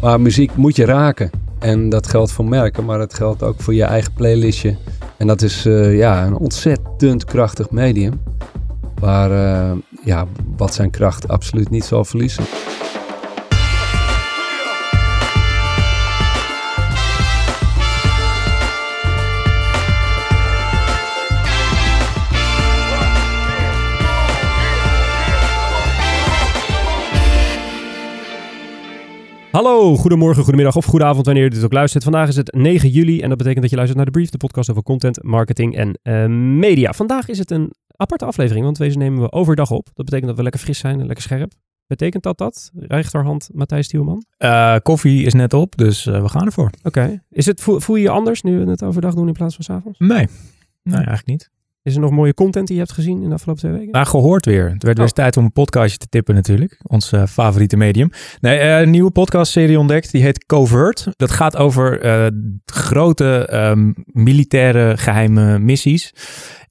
Maar muziek moet je raken. En dat geldt voor merken, maar het geldt ook voor je eigen playlistje. En dat is uh, ja, een ontzettend krachtig medium. Waar uh, ja, wat zijn kracht absoluut niet zal verliezen. Hallo, goedemorgen, goedemiddag of goedenavond wanneer je dit ook luistert. Vandaag is het 9 juli en dat betekent dat je luistert naar de Brief, de podcast over content, marketing en uh, media. Vandaag is het een aparte aflevering, want deze nemen we overdag op. Dat betekent dat we lekker fris zijn en lekker scherp. Betekent dat dat? Rechterhand Matthijs Tielman? Uh, koffie is net op, dus uh, we gaan ervoor. Oké. Is het Voel je je anders nu we het overdag doen in plaats van s avonds? Nee. Nee, eigenlijk niet. Is er nog mooie content die je hebt gezien in de afgelopen twee weken? Nou, gehoord weer. Het werd oh. weer tijd om een podcastje te tippen natuurlijk. Ons uh, favoriete medium. Nee, uh, een nieuwe podcastserie ontdekt. Die heet Covert. Dat gaat over uh, grote um, militaire geheime missies.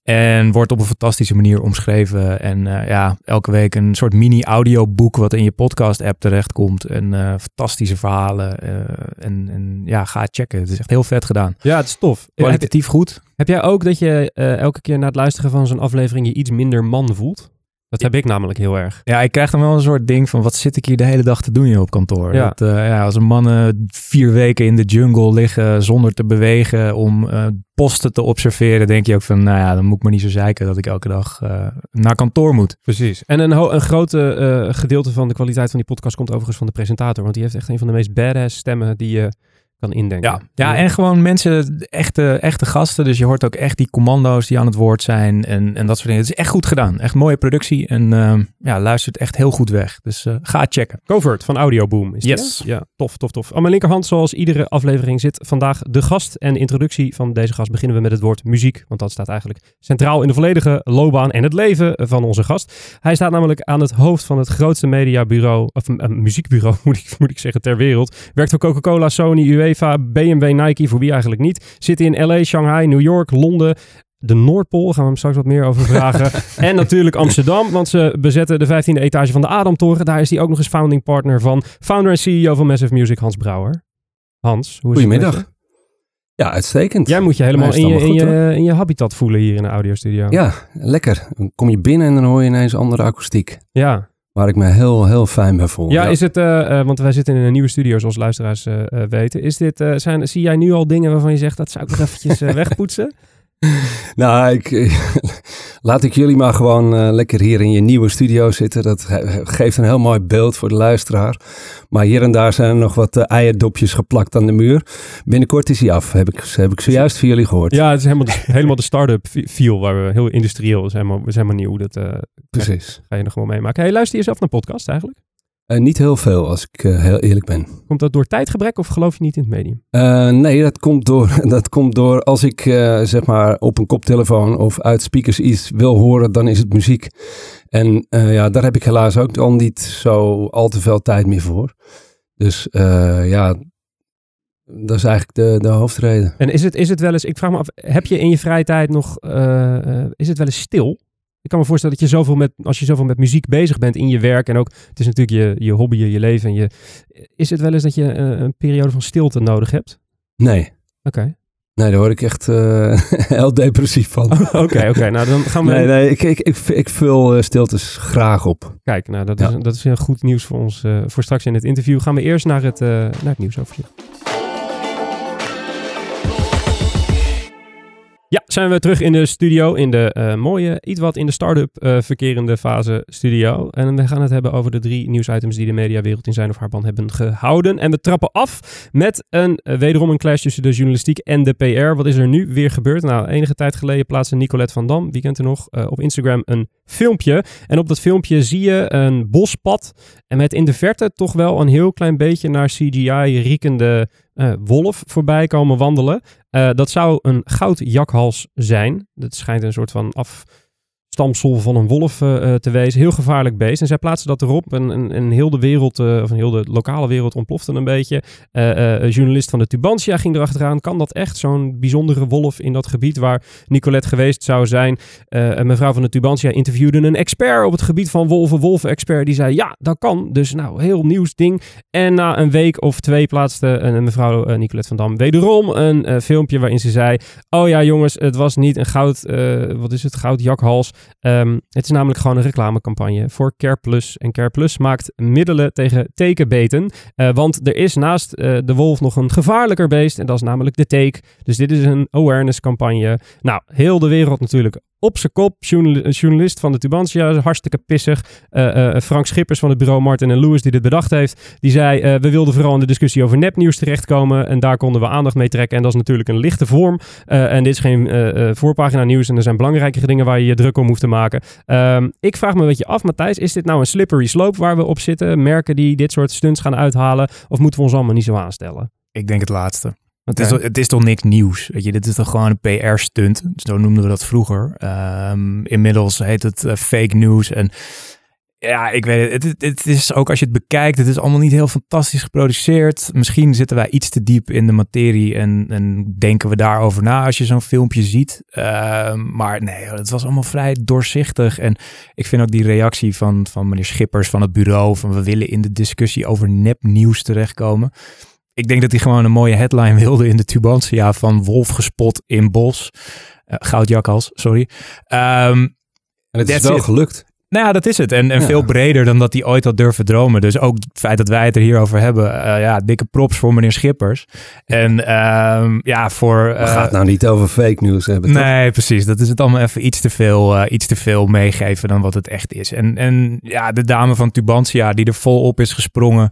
En wordt op een fantastische manier omschreven. En uh, ja, elke week een soort mini-audioboek wat in je podcast-app terechtkomt. En uh, fantastische verhalen. Uh, en, en ja, ga checken. Het is echt heel vet gedaan. Ja, het is tof. Kwalitatief goed. Heb jij ook dat je elke keer na het luisteren van zo'n aflevering je iets minder man voelt? Dat heb ik namelijk heel erg. Ja, ik krijg dan wel een soort ding van wat zit ik hier de hele dag te doen hier op kantoor. Ja. Dat, uh, ja, als een mannen vier weken in de jungle liggen zonder te bewegen om uh, posten te observeren, denk je ook van, nou ja, dan moet ik maar niet zo zeiken dat ik elke dag uh, naar kantoor moet. Precies. En een, een grote gedeelte van de kwaliteit van die podcast komt overigens van de presentator, want die heeft echt een van de meest badass stemmen die je kan indenken. Ja, ja, en gewoon mensen, echte, echte gasten. Dus je hoort ook echt die commando's die aan het woord zijn en, en dat soort dingen. Het is echt goed gedaan. Echt mooie productie en uh, ja, luistert echt heel goed weg. Dus uh, ga checken. Covert van Audioboom is yes. Ja, tof, tof, tof. Aan mijn linkerhand, zoals iedere aflevering, zit vandaag de gast. En de introductie van deze gast beginnen we met het woord muziek. Want dat staat eigenlijk centraal in de volledige loopbaan en het leven van onze gast. Hij staat namelijk aan het hoofd van het grootste mediabureau, of uh, muziekbureau moet ik, moet ik zeggen, ter wereld. Werkt voor Coca-Cola, Sony, UEFA, BMW, Nike, voor wie eigenlijk niet. Zit in LA, Shanghai, New York, Londen. De Noordpool, gaan we hem straks wat meer over vragen. en natuurlijk Amsterdam, want ze bezetten de 15e etage van de Adamtoren. Daar is hij ook nog eens founding partner van. Founder en CEO van Massive Music, Hans Brouwer. Hans, hoe is Goedemiddag. het Ja, uitstekend. Jij moet je helemaal in je, in, je, in je habitat voelen hier in de audiostudio. Ja, lekker. Dan kom je binnen en dan hoor je ineens andere akoestiek. Ja, Waar ik me heel, heel fijn bij voel. Ja, is het, uh, uh, want wij zitten in een nieuwe studio, zoals luisteraars uh, weten. Is dit, zijn, zie jij nu al dingen waarvan je zegt, dat zou ik nog eventjes wegpoetsen? nou, ik, laat ik jullie maar gewoon uh, lekker hier in je nieuwe studio zitten. Dat geeft een heel mooi beeld voor de luisteraar. Maar hier en daar zijn er nog wat uh, eierdopjes geplakt aan de muur. Binnenkort is hij af, heb ik, heb ik zojuist van jullie gehoord. Ja, het is helemaal de, helemaal de start-up feel, waar we heel industrieel zijn. Maar we zijn maar nieuw. Dat uh, Precies. ga je nog gewoon meemaken. Hey, luister je zelf naar podcast eigenlijk? Uh, niet heel veel, als ik uh, heel eerlijk ben. Komt dat door tijdgebrek of geloof je niet in het medium? Uh, nee, dat komt door, dat komt door als ik zeg maar op een koptelefoon of uit speakers iets wil horen, dan is het muziek. En ja, daar heb ik helaas ook al niet zo al te veel tijd meer voor. Dus ja, dat is eigenlijk de, de hoofdreden. En is het, is het wel eens, ik vraag me af, heb je in je vrije tijd nog, is het wel eens stil? Ik kan me voorstellen dat je zoveel met, als je zoveel met muziek bezig bent in je werk en ook, het is natuurlijk je, je hobby, je leven en je, is het wel eens dat je uh, een periode van stilte nodig hebt? Nee. Oké. Okay. Nee, daar word ik echt uh, heel depressief van. Oké, oké. Okay, okay. Nou, dan gaan we... Nee, nee, ik, ik, ik, ik vul stiltes graag op. Kijk, nou, dat, ja. is, dat is goed nieuws voor ons. Uh, voor straks in het interview gaan we eerst naar het, uh, naar het nieuwsoverzicht. Ja, zijn we terug in de studio, in de uh, mooie, iets wat in de start-up uh, verkerende fase studio. En we gaan het hebben over de drie nieuwsitems die de mediawereld in zijn of haar band hebben gehouden. En we trappen af met een, uh, wederom een clash tussen de journalistiek en de PR. Wat is er nu weer gebeurd? Nou, enige tijd geleden plaatste Nicolette van Dam, wie kent er nog, op Instagram een filmpje. En op dat filmpje zie je een bospad en met in de verte toch wel een heel klein beetje naar CGI riekende uh, wolf voorbij komen wandelen. Uh, dat zou een goudjakhals zijn. Dat schijnt een soort van afstamsel van een wolf te wezen. Heel gevaarlijk beest. En zij plaatsen dat erop en, en, heel de wereld, of een heel de lokale wereld ontplofte een beetje. journalist van de Tubantia ging erachteraan. Kan dat echt zo'n bijzondere wolf in dat gebied waar Nicolette geweest zou zijn? een mevrouw van de Tubantia interviewde een expert op het gebied van wolven, wolven-expert. Die zei ja, dat kan. Dus nou, heel nieuws ding. En na een week of twee plaatste een, mevrouw Nicolette van Dam wederom een filmpje waarin ze zei: Oh ja, jongens, het was niet een goud, wat is het, goudjakhals. Um, het is namelijk gewoon een reclamecampagne voor Care Plus. En Care Plus maakt middelen tegen tekenbeten. want er is naast de wolf nog een gevaarlijker beest. En dat is namelijk de teek. Dus dit is een awareness campagne. Nou, heel de wereld natuurlijk op zijn kop. Journalist van de Tubantia, hartstikke pissig. Uh, uh, Frank Schippers van het bureau Martin en Lewis, die dit bedacht heeft, die zei: We wilden vooral in de discussie over nepnieuws terechtkomen. En daar konden we aandacht mee trekken. En dat is natuurlijk een lichte vorm. en dit is geen voorpagina nieuws. En er zijn belangrijkere dingen waar je je druk om hoeft te maken. Um, ik vraag me een beetje af, Matthijs: is dit nou een slippery slope waar we op zitten? Merken die dit soort stunts gaan uithalen? Of moeten we ons allemaal niet zo aanstellen? Ik denk het laatste. Het, is, het is toch niks nieuws. Weet je, dit is toch gewoon een PR-stunt. Zo noemden we dat vroeger. Um, inmiddels heet het uh, fake news. En ja, ik weet het. het. Het is ook als je het bekijkt, het is allemaal niet heel fantastisch geproduceerd. Misschien zitten wij iets te diep in de materie en, en denken we daarover na als je zo'n filmpje ziet. Uh, maar nee, het was allemaal vrij doorzichtig. En ik vind ook die reactie van, van meneer Schippers van het bureau, van we willen in de discussie over nepnieuws terechtkomen ik denk dat hij gewoon een mooie headline wilde in de Tubantia van Wolf gespot in bos. Uh, goudjakkals, sorry. Um, en het is wel gelukt. Nou ja, dat is het. En, en veel breder dan dat hij ooit had durven dromen. Dus ook het feit dat wij het er hier over hebben. Uh, ja, dikke props voor meneer Schippers. En um, ja, voor... Uh, het gaat nou niet over fake news hebben, Nee, toch? precies. Dat is het allemaal even iets te veel, iets te veel meegeven dan wat het echt is. En, en ja, de dame van Tubantia die er volop is gesprongen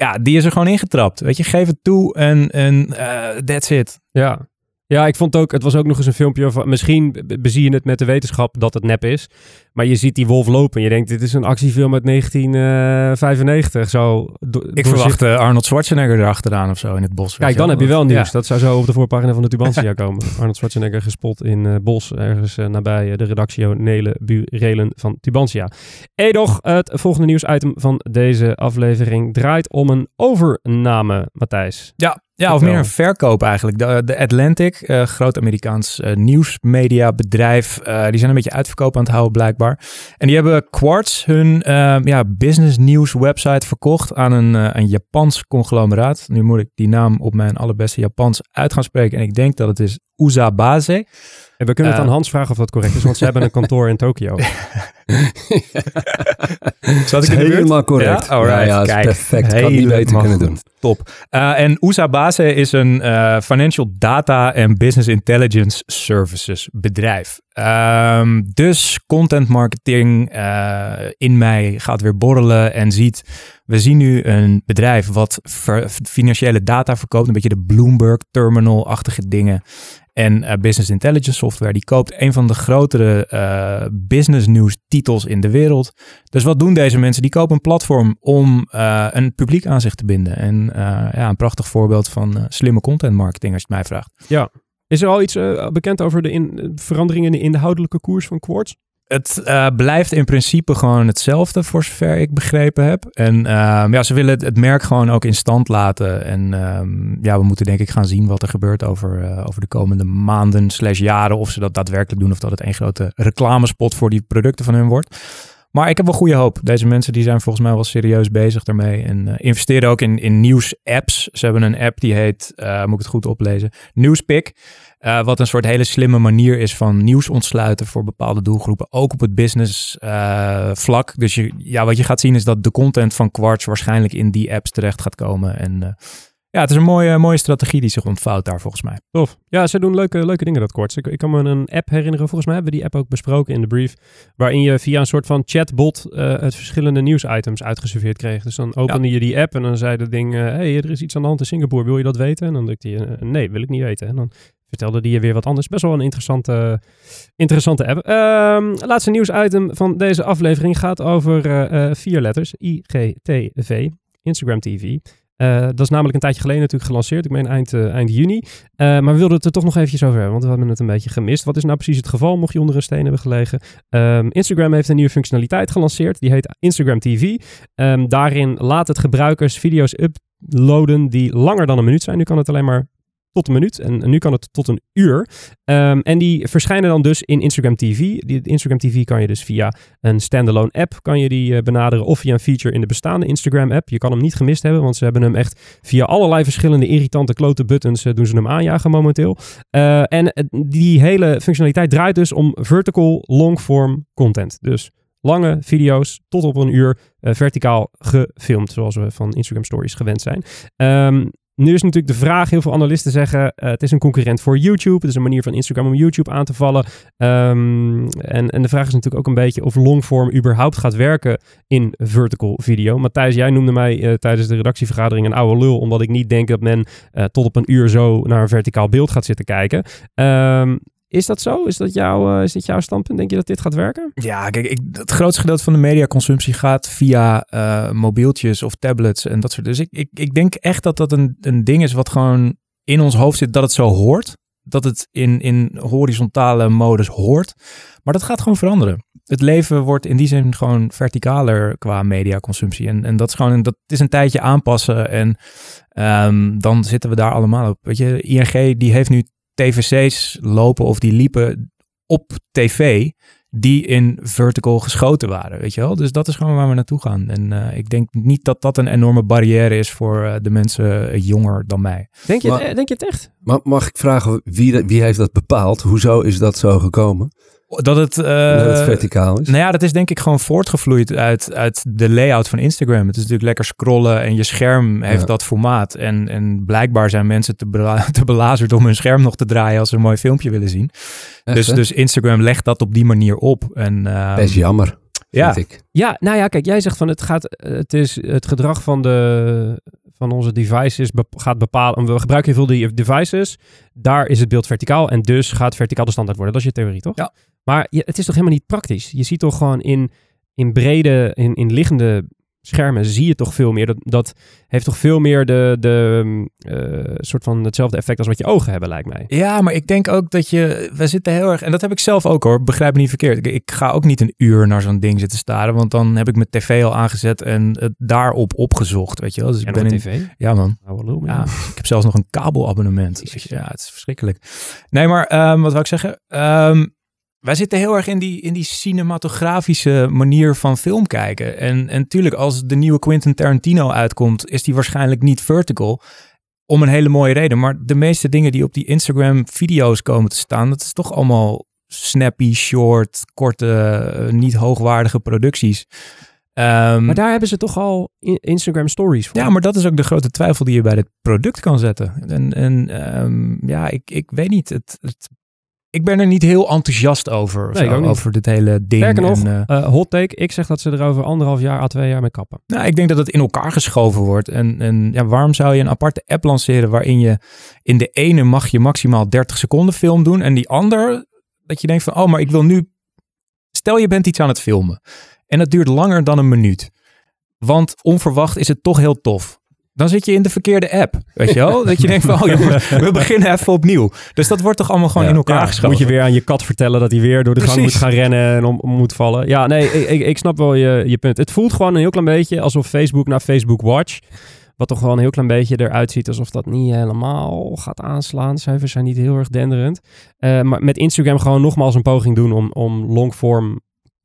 ja, die is er gewoon ingetrapt. Weet je, geef het toe en, en uh, that's it. Ja. Ja, ik vond ook, het was ook nog eens een filmpje van, misschien bezie je het met de wetenschap dat het nep is. Maar je ziet die wolf lopen en je denkt, dit is een actiefilm uit 1995. Zo, ik verwacht uh, Arnold Schwarzenegger erachteraan of zo in het bos. Kijk, dan heb je wel nieuws. Dat zou zo op de voorpagina van de Tubantia komen. Arnold Schwarzenegger gespot in uh, bos, ergens uh, nabij de redactionele burelen van Tubantia. Edoch, het volgende nieuwsitem van deze aflevering draait om een overname, Matthijs. Ja, ja, of meer een verkoop eigenlijk. De, de Atlantic, uh, groot Amerikaans uh, nieuwsmediabedrijf, uh, die zijn een beetje uitverkoop aan het houden blijkbaar. En die hebben Quartz, hun ja, business news website, verkocht aan een, een Japans conglomeraat. Nu moet ik die naam op mijn allerbeste Japans uit gaan spreken en ik denk dat het is Usabase. En we kunnen het aan eh. Hans vragen of dat correct is, want ze hebben een kantoor in Tokio. Zat ik helemaal correct. Ja, ja, ja Kijk, perfect. Had niet beter kunnen doen. Top. Uh, en Usabase is een uh, financial data en business intelligence services bedrijf. Um, dus content marketing uh, in mij gaat weer borrelen en ziet, we zien nu een bedrijf wat financiële data verkoopt, een beetje de Bloomberg terminal-achtige dingen en uh, business intelligence software. Die koopt een van de grotere uh, business news titels in de wereld. Dus wat doen deze mensen? Die kopen een platform om uh, een publiek aan zich te binden. En ja, een prachtig voorbeeld van slimme content marketing als je het mij vraagt. Ja. Is er al iets bekend over de in, veranderingen in de inhoudelijke koers van Quartz? Het uh, blijft in principe gewoon hetzelfde, voor zover ik begrepen heb. En uh, ja, ze willen het, merk gewoon ook in stand laten. En uh, ja, we moeten denk ik gaan zien wat er gebeurt over, uh, over de komende maanden slash jaren. Of ze dat daadwerkelijk doen of dat het een grote reclamespot voor die producten van hun wordt. Maar ik heb wel goede hoop. Deze mensen die zijn volgens mij wel serieus bezig daarmee. En uh, investeren ook in, in nieuws-apps. Ze hebben een app die heet, moet ik het goed oplezen, Newspick. Uh, wat een soort hele slimme manier is van nieuws ontsluiten voor bepaalde doelgroepen. Ook op het business vlak. Dus je, ja, wat je gaat zien is dat de content van Quartz waarschijnlijk in die apps terecht gaat komen. En ja, het is een mooie, mooie strategie die zich ontvouwt daar volgens mij. Tof. Ja, ze doen leuke, leuke dingen dat kort. Ik, ik kan me een app herinneren, volgens mij hebben we die app ook besproken in de brief, waarin je via een soort van chatbot het verschillende nieuwsitems uitgeserveerd kreeg. Dus dan opende je die app en dan zei dat ding, hé, hey, er is iets aan de hand in Singapore, wil je dat weten? En dan drukte je, nee, wil ik niet weten. En dan vertelde die je weer wat anders. Best wel een interessante, interessante app. Uh, laatste nieuwsitem van deze aflevering gaat over uh, vier letters, IGTV, Instagram TV. Uh, dat is namelijk een tijdje geleden natuurlijk gelanceerd. Ik meen eind, eind juni. maar we wilden het er toch nog eventjes over hebben, want we hebben het een beetje gemist. Wat is nou precies het geval, mocht je onder een steen hebben gelegen? Um, Instagram heeft een nieuwe functionaliteit gelanceerd. Die heet Instagram TV. Um, daarin laat het gebruikers video's uploaden die langer dan een minuut zijn. Nu kan het alleen maar tot een minuut. En, nu kan het tot een uur. Ehm, en die verschijnen dan dus in Instagram TV. Die, Instagram TV kan je dus via een standalone app kan je die uh, benaderen. Of via een feature in de bestaande Instagram app. Je kan hem niet gemist hebben, want ze hebben hem echt via allerlei verschillende irritante klote buttons uh, doen ze hem aanjagen momenteel. Uh, en die hele functionaliteit draait dus om vertical long-form content. Dus lange video's tot op een uur verticaal gefilmd, zoals we van Instagram Stories gewend zijn. Um, nu is natuurlijk de vraag, heel veel analisten zeggen, uh, het is een concurrent voor YouTube. Het is een manier van Instagram om YouTube aan te vallen. Um, en, en de vraag is natuurlijk ook een beetje of longform überhaupt gaat werken in vertical video. Matthijs, jij noemde mij uh, tijdens de redactievergadering een oude lul, omdat ik niet denk dat men uh, tot op een uur zo naar een verticaal beeld gaat zitten kijken. Um, is dat zo? Is dat, jouw, uh, is dit jouw standpunt? Denk je dat dit gaat werken? Ja, kijk, ik, het grootste gedeelte van de mediaconsumptie gaat via uh, mobieltjes of tablets en dat soort. Dus ik, ik, ik denk echt dat dat een, een ding is wat gewoon in ons hoofd zit, dat het zo hoort. Dat het in, in horizontale modus hoort. Maar dat gaat gewoon veranderen. Het leven wordt in die zin gewoon verticaler qua mediaconsumptie. En, en dat is gewoon dat is een tijdje aanpassen. En um, dan zitten we daar allemaal op. Weet je, ING die heeft nu TVC's lopen of die liepen op tv die in vertical geschoten waren, weet je wel. Dus dat is gewoon waar we naartoe gaan. En uh, ik denk niet dat dat een enorme barrière is voor uh, de mensen jonger dan mij. Denk je, het, denk je het echt? Mag, mag ik vragen, wie, wie heeft dat bepaald? Hoezo is dat zo gekomen? Dat het, uh, dat het verticaal is? Nou ja, dat is denk ik gewoon voortgevloeid uit, uit de layout van Instagram. Het is natuurlijk lekker scrollen en je scherm heeft dat formaat. En, en blijkbaar zijn mensen te, bela te belazerd om hun scherm nog te draaien als ze een mooi filmpje willen zien. dus, dus Instagram legt dat op die manier op. En, uh, Best jammer. Ja. Ik. ja, nou ja, kijk, jij zegt van het gaat, het is het gedrag van de, van onze devices gaat bepalen. We gebruiken heel veel die devices. Daar is het beeld verticaal en dus gaat verticaal de standaard worden. Dat is je theorie, toch? Ja. Maar je, het is toch helemaal niet praktisch? Je ziet toch gewoon in, in brede, in, in liggende schermen zie je toch veel meer. Dat, dat heeft toch veel meer de, de uh, soort van hetzelfde effect als wat je ogen hebben, lijkt mij. Ja, maar ik denk ook dat je, we zitten heel erg, en dat heb ik zelf ook hoor, begrijp me niet verkeerd. Ik, ik ga ook niet een uur naar zo'n ding zitten staren, want dan heb ik mijn tv al aangezet en het daarop opgezocht, weet je wel. Dus ik ben in tv? Ja man. Ja, ik heb zelfs nog een kabelabonnement. Ja, het is verschrikkelijk. Nee, maar um, wat wil ik zeggen? Um, wij zitten heel erg in die, in die cinematografische manier van film kijken. En, en tuurlijk, als de nieuwe Quentin Tarantino uitkomt, is die waarschijnlijk niet vertical. Om een hele mooie reden. Maar de meeste dingen die op die Instagram-video's komen te staan, dat is toch allemaal snappy, short, korte, eh, niet hoogwaardige producties. Um, maar daar hebben ze toch al Instagram stories voor. Ja, maar dat is ook de grote twijfel die je bij dit product kan zetten. En, en um, ja, ik, ik weet niet. Het, het ik ben er niet heel enthousiast over. Nee, zo, over dit hele ding. Sterker nog, en, uh, hot take. Ik zeg dat ze er over anderhalf jaar à twee jaar mee kappen. Nou, ik denk dat het in elkaar geschoven wordt. En, en ja, waarom zou je een aparte app lanceren waarin je in de ene mag je maximaal 30 seconden film doen en die ander dat je denkt van, oh, maar ik wil nu. Stel je bent iets aan het filmen en dat duurt langer dan een minuut. Want onverwacht is het toch heel tof dan zit je in de verkeerde app. Weet je wel? Dat je denkt van, oh jongens, we beginnen even opnieuw. Dus dat wordt toch allemaal gewoon in elkaar ja, geschoven. Moet je weer aan je kat vertellen dat hij weer door de gang moet gaan rennen en om, moet vallen. Ja, nee, ik, ik, snap wel je, je punt. Het voelt gewoon een heel klein beetje alsof Facebook naar Facebook Watch... Wat toch gewoon een heel klein beetje eruit ziet alsof dat niet helemaal gaat aanslaan. Cijfers zijn niet heel erg denderend. Uh, maar met Instagram gewoon nogmaals een poging doen om, om longform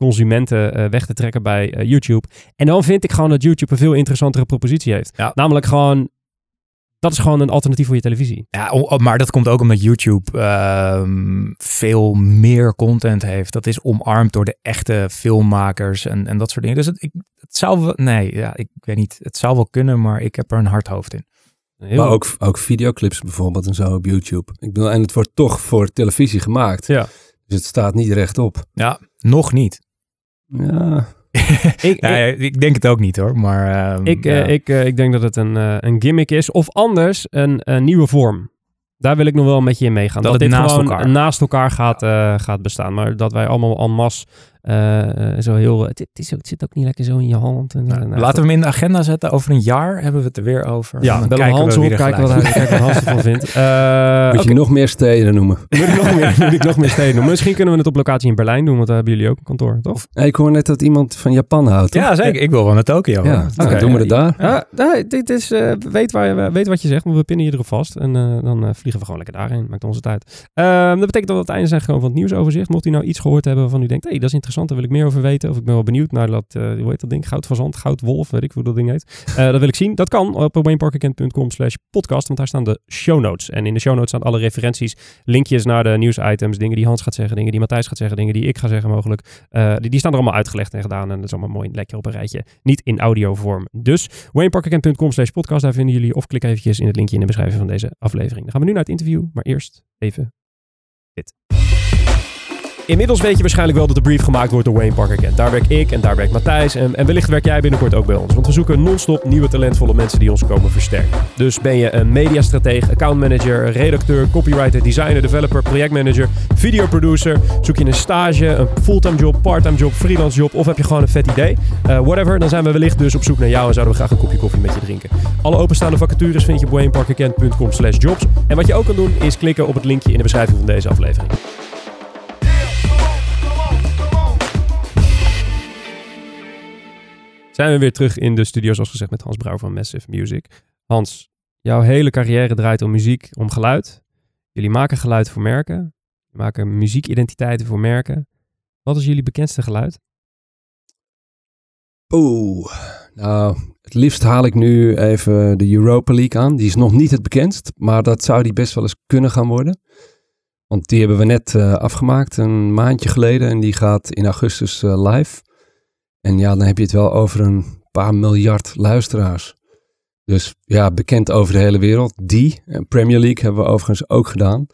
consumenten uh, weg te trekken bij uh, YouTube. En dan vind ik gewoon dat YouTube een veel interessantere propositie heeft. Ja. Namelijk gewoon, dat is gewoon een alternatief voor je televisie. Ja, maar dat komt ook omdat YouTube uh, veel meer content heeft. Dat is omarmd door de echte filmmakers en, en dat soort dingen. Dus het, ik, het zou wel, nee, ja, ik weet niet. Het zou wel kunnen, maar ik heb er een hard hoofd in. Heel maar ook, ook videoclips bijvoorbeeld en zo op YouTube. Ik bedoel, en het wordt toch voor televisie gemaakt. Ja. Dus het staat niet rechtop. Ja, nog niet. Ja. ik, ik, ik, denk het ook niet hoor, maar... Um, ik, uh, ik, uh, ik denk dat het een, uh, een gimmick is. Of anders een, een, nieuwe vorm. Daar wil ik nog wel met je in meegaan. Dat, dat dit naast elkaar. naast elkaar gaat, gaat bestaan. Maar dat wij allemaal en masse Eh, zo heel, het, het is ook, het zit ook niet lekker zo in je hand. En, Nou, nou, laten we hem in de agenda zetten. Over een jaar hebben we het er weer over. Ja, Dan bellen kijken Hans we op, kijken wat, gelijk hij, kijken wat Hans ervan vindt. Eh, Moet je nog meer steden noemen? moet, ik nog meer, moet ik nog meer steden doen? Misschien kunnen we het op locatie in Berlijn doen, want daar hebben jullie ook een kantoor, toch? Hey, ik hoor net dat iemand van Japan houdt. toch? Ja, zeker. Ik wil wel naar Tokio. Ja, nou, doen we het daar. Ja, nou, dit is, eh, weet, waar, weet wat je zegt, maar we pinnen je erop vast. En eh, dan vliegen we gewoon lekker daarheen. Maakt ons het uit. Ehm, dat betekent dat we aan het einde zijn gekomen van het nieuwsoverzicht. Mocht u nou iets gehoord hebben waarvan u denkt, hé, hey, dat is interessant, daar wil ik meer over weten. Of ik ben wel benieuwd naar dat, eh, hoe heet dat ding? Goudfazant, Goudwolf, weet ik hoe dat ding heet. Eh, dat wil ik zien. Dat kan op wayneparkerkent.com slash podcast, want daar staan de show notes. En in de show notes staan alle referenties, linkjes naar de nieuwsitems, dingen die Hans gaat zeggen, dingen die Matthijs gaat zeggen, dingen die ik ga zeggen mogelijk. Eh, die, die staan er allemaal uitgelegd en gedaan en dat is allemaal mooi lekker op een rijtje. Niet in audiovorm. Dus wayneparkerkent.com slash podcast, daar vinden jullie of klik eventjes in het linkje in de beschrijving van deze aflevering. Dan gaan we nu naar het interview, maar eerst even dit. Inmiddels weet je waarschijnlijk wel dat de brief gemaakt wordt door Wayne Parker Kent. Daar werk ik en daar werkt Matthijs. En, en wellicht werk jij binnenkort ook bij ons. Want we zoeken non-stop nieuwe talentvolle mensen die ons komen versterken. Dus ben je een mediastrateeg, accountmanager, redacteur, copywriter, designer, developer, projectmanager, videoproducer. Zoek je een stage, een fulltime job, parttime job, freelance job of heb je gewoon een vet idee. Eh, whatever, dan zijn we wellicht dus op zoek naar jou en zouden we graag een kopje koffie met je drinken. Alle openstaande vacatures vind je op wayneparkerkent.com slash jobs. En wat je ook kan doen is klikken op het linkje in de beschrijving van deze aflevering. Zijn we weer terug in de studio, zoals gezegd, met Hans Brouwer van Massive Music. Hans, jouw hele carrière draait om muziek, om geluid. Jullie maken geluid voor merken. Maken muziekidentiteiten voor merken. Wat is jullie bekendste geluid? Oeh, nou, het liefst haal ik nu even de Europa League aan. Die is nog niet het bekendst, maar dat zou die best wel eens kunnen gaan worden. Want die hebben we net eh, afgemaakt, een maandje geleden. En die gaat in augustus eh, live. En ja, dan heb je het wel over een paar miljard luisteraars. Dus ja, bekend over de hele wereld. Die, en Premier League, hebben we overigens ook gedaan.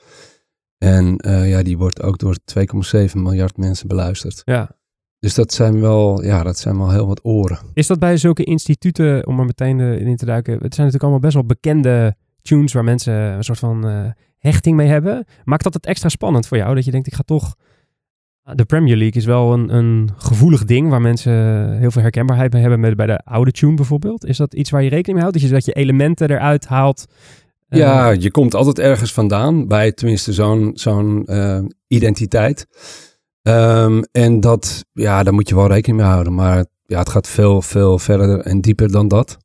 En eh, ja, die wordt ook door 2,7 miljard mensen beluisterd. Ja. Dus dat zijn wel, ja, dat zijn wel heel wat oren. Is dat bij zulke instituten, om er meteen eh, in te duiken, het zijn natuurlijk allemaal best wel bekende tunes waar mensen een soort van eh, hechting mee hebben. Maakt dat het extra spannend voor jou? Dat je denkt, ik ga toch... De Premier League is wel een, een gevoelig ding waar mensen heel veel herkenbaarheid bij hebben met, bij de oude tune bijvoorbeeld. Is dat iets waar je rekening mee houdt? Dat je, dat je elementen eruit haalt? Eh, Ja, je komt altijd ergens vandaan bij tenminste zo'n zo'n eh, identiteit. Ehm, en dat, ja, daar moet je wel rekening mee houden. Maar ja, het gaat veel, veel verder en dieper dan dat.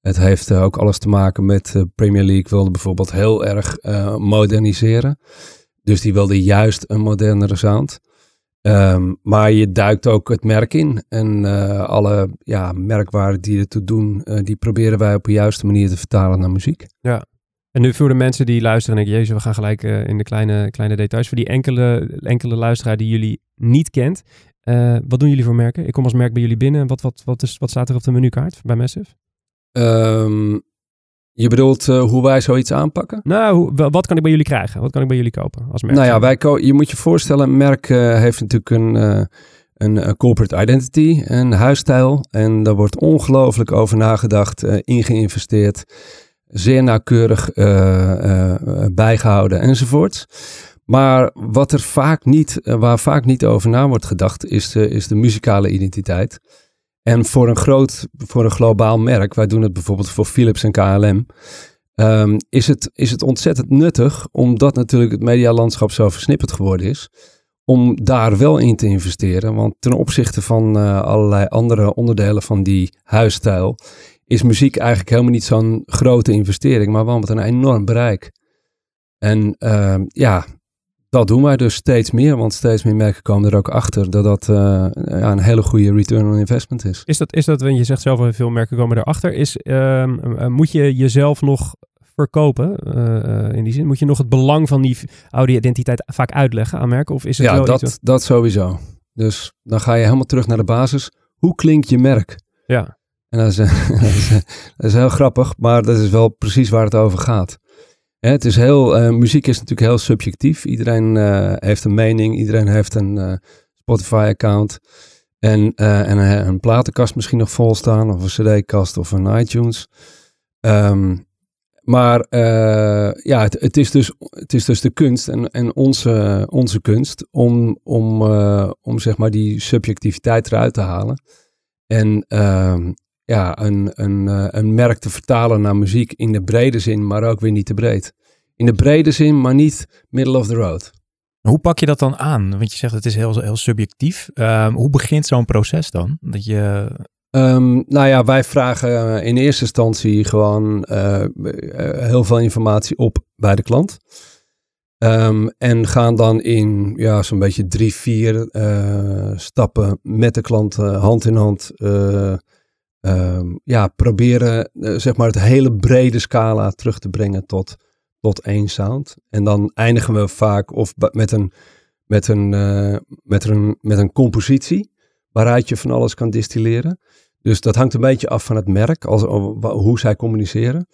Het heeft eh, ook alles te maken met de Premier League wilde bijvoorbeeld heel erg eh, moderniseren. Dus die wilde juist een modernere sound. Ehm, maar je duikt ook het merk in. En eh, alle ja, merkwaarden die ertoe doen, eh, die proberen wij op een juiste manier te vertalen naar muziek. En nu voor de mensen die luisteren en denken, jezus, we gaan gelijk eh, in de kleine, kleine details. Voor die enkele, enkele luisteraar die jullie niet kent, wat doen jullie voor merken? Ik kom als merk bij jullie binnen. Wat, wat, wat, is, wat staat er op de menukaart bij Massive? Ehm, je bedoelt eh, hoe wij zoiets aanpakken? Nou, hoe- wa- wat kan ik bij jullie krijgen? Wat kan ik bij jullie kopen als merk? Nou ja, wij ko- je moet je voorstellen, een merk eh, heeft natuurlijk een, eh, een corporate identity, een huisstijl. En daar wordt ongelooflijk over nagedacht, eh, in geïnvesteerd, zeer nauwkeurig eh, eh, bijgehouden enzovoort. Maar wat er vaak niet, waar vaak niet over na wordt gedacht, is de, is de muzikale identiteit. En voor een groot, voor een globaal merk, wij doen het bijvoorbeeld voor Philips en KLM, ehm, is, het, is het ontzettend nuttig, omdat natuurlijk het medialandschap zo versnipperd geworden is, om daar wel in te investeren. Want ten opzichte van eh, allerlei andere onderdelen van die huisstijl, is muziek eigenlijk helemaal niet zo'n grote investering, maar wel met een enorm bereik. En ehm, ja, dat doen wij dus steeds meer, want steeds meer merken komen er ook achter dat dat eh, ja, een hele goede return on investment is. Is dat, is dat, want je zegt zelf al veel merken komen erachter. Is, eh, moet je jezelf nog verkopen eh, in die zin? Moet je nog het belang van die oude identiteit vaak uitleggen aan merken? Of is het Ja, dat, iets... dat sowieso. Dus dan ga je helemaal terug naar de basis. Hoe klinkt je merk? Ja, En dat is, dat, is, dat is heel grappig, maar dat is wel precies waar het over gaat. Het is heel, eh, muziek is natuurlijk heel subjectief. Iedereen eh, heeft een mening, iedereen heeft een eh, Spotify-account. En, en een, platenkast misschien nog vol staan, of een CD-kast of een iTunes. Ehm, maar ja, het, het, is dus, het is dus de kunst en, en onze, onze kunst om, om, om zeg maar die subjectiviteit eruit te halen. En uh, ja, een, een, uh, een merk te vertalen naar muziek in de brede zin, maar ook weer niet te breed. In de brede zin, maar niet middle of the road. Hoe pak je dat dan aan? Want je zegt het is heel, heel subjectief. Ehm, hoe begint zo'n proces dan? Dat je Um, nou ja, wij vragen in eerste instantie gewoon uh, heel veel informatie op bij de klant. Um, en gaan dan in ja, zo'n beetje drie, vier uh, stappen met de klant hand in hand. Um, ja, proberen zeg maar het hele brede scala terug te brengen tot, tot één sound. En dan eindigen we vaak of met een, met een, met een, met een compositie waaruit je van alles kan distilleren. Dus dat hangt een beetje af van het merk, als, hoe zij communiceren.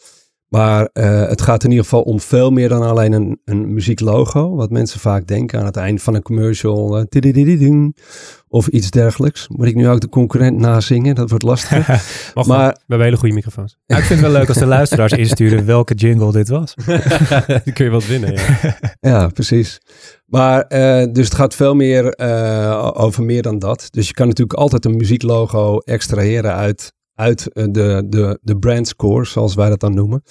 Maar uh, het gaat in ieder geval om veel meer dan alleen een, een muzieklogo. Wat mensen vaak denken aan het eind van een commercial. Uh, of iets dergelijks. Moet ik nu ook de concurrent nazingen? Dat wordt lastig. maar, we hebben hele goede microfoons. Ja, ik vind het wel leuk als de luisteraars insturen welke jingle dit was. Die kun je wel winnen. Ja, ja precies. Maar uh, dus het gaat veel meer over meer dan dat. Dus je kan natuurlijk altijd een muzieklogo extraheren uit, uit de, de, de brandscore, zoals wij dat dan noemen.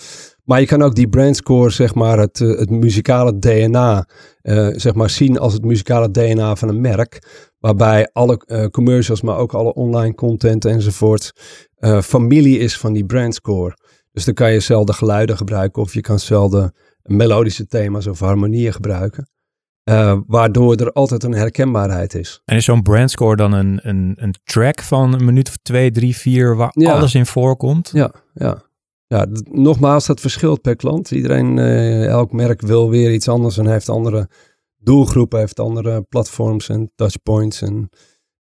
Maar je kan ook die brandscore, zeg maar, het, het muzikale DNA, uh, zeg maar, zien als het muzikale DNA van een merk. Waarbij alle commercials, maar ook alle online content enzovoort, familie is van die brandscore. Dus dan kan je zelden geluiden gebruiken of je kan zelden melodische thema's of harmonieën gebruiken. Uh, waardoor er altijd een herkenbaarheid is. En is zo'n brandscore dan een, een, een track van een minuut of twee, drie, vier, waar ja. alles in voorkomt? Ja, ja. ja nogmaals, dat verschilt per klant. Iedereen, uh, elk merk wil weer iets anders en heeft andere doelgroepen, heeft andere platforms en touchpoints en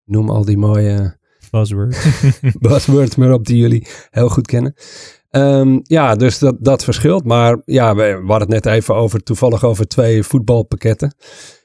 noem al die mooie buzzwords. buzzwords maar op die jullie heel goed kennen. Um, ja, dus dat, dat verschilt. Maar ja, we, we hadden het net even over, toevallig over twee voetbalpakketten.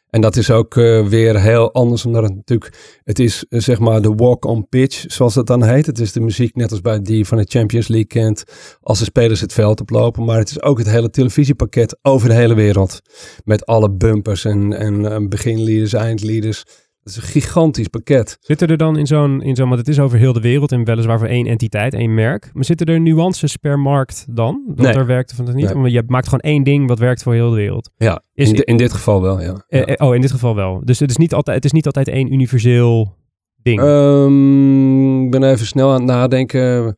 En dat is ook uh, weer heel anders, omdat het natuurlijk, het is uh, zeg maar de walk-on pitch, zoals dat dan heet. Het is de muziek net als bij die van de Champions League kent, als de spelers het veld oplopen. Maar het is ook het hele televisiepakket over de hele wereld. Met alle bumpers en, en uh, beginleaders, eindleaders. Dat is een gigantisch pakket. Zitten er dan in zo'n, in zo'n, want het is over heel de wereld en weliswaar voor één entiteit, één merk. Maar zitten er nuances per markt dan? Dat nee. er werkt of dat niet? Nee. je maakt gewoon één ding wat werkt voor heel de wereld. Ja, is, in, de, in dit geval wel, ja. Uh, ja. oh, in dit geval wel. Dus het is niet altijd, het is niet altijd één universeel ding. Um, ik ben even snel aan het nadenken.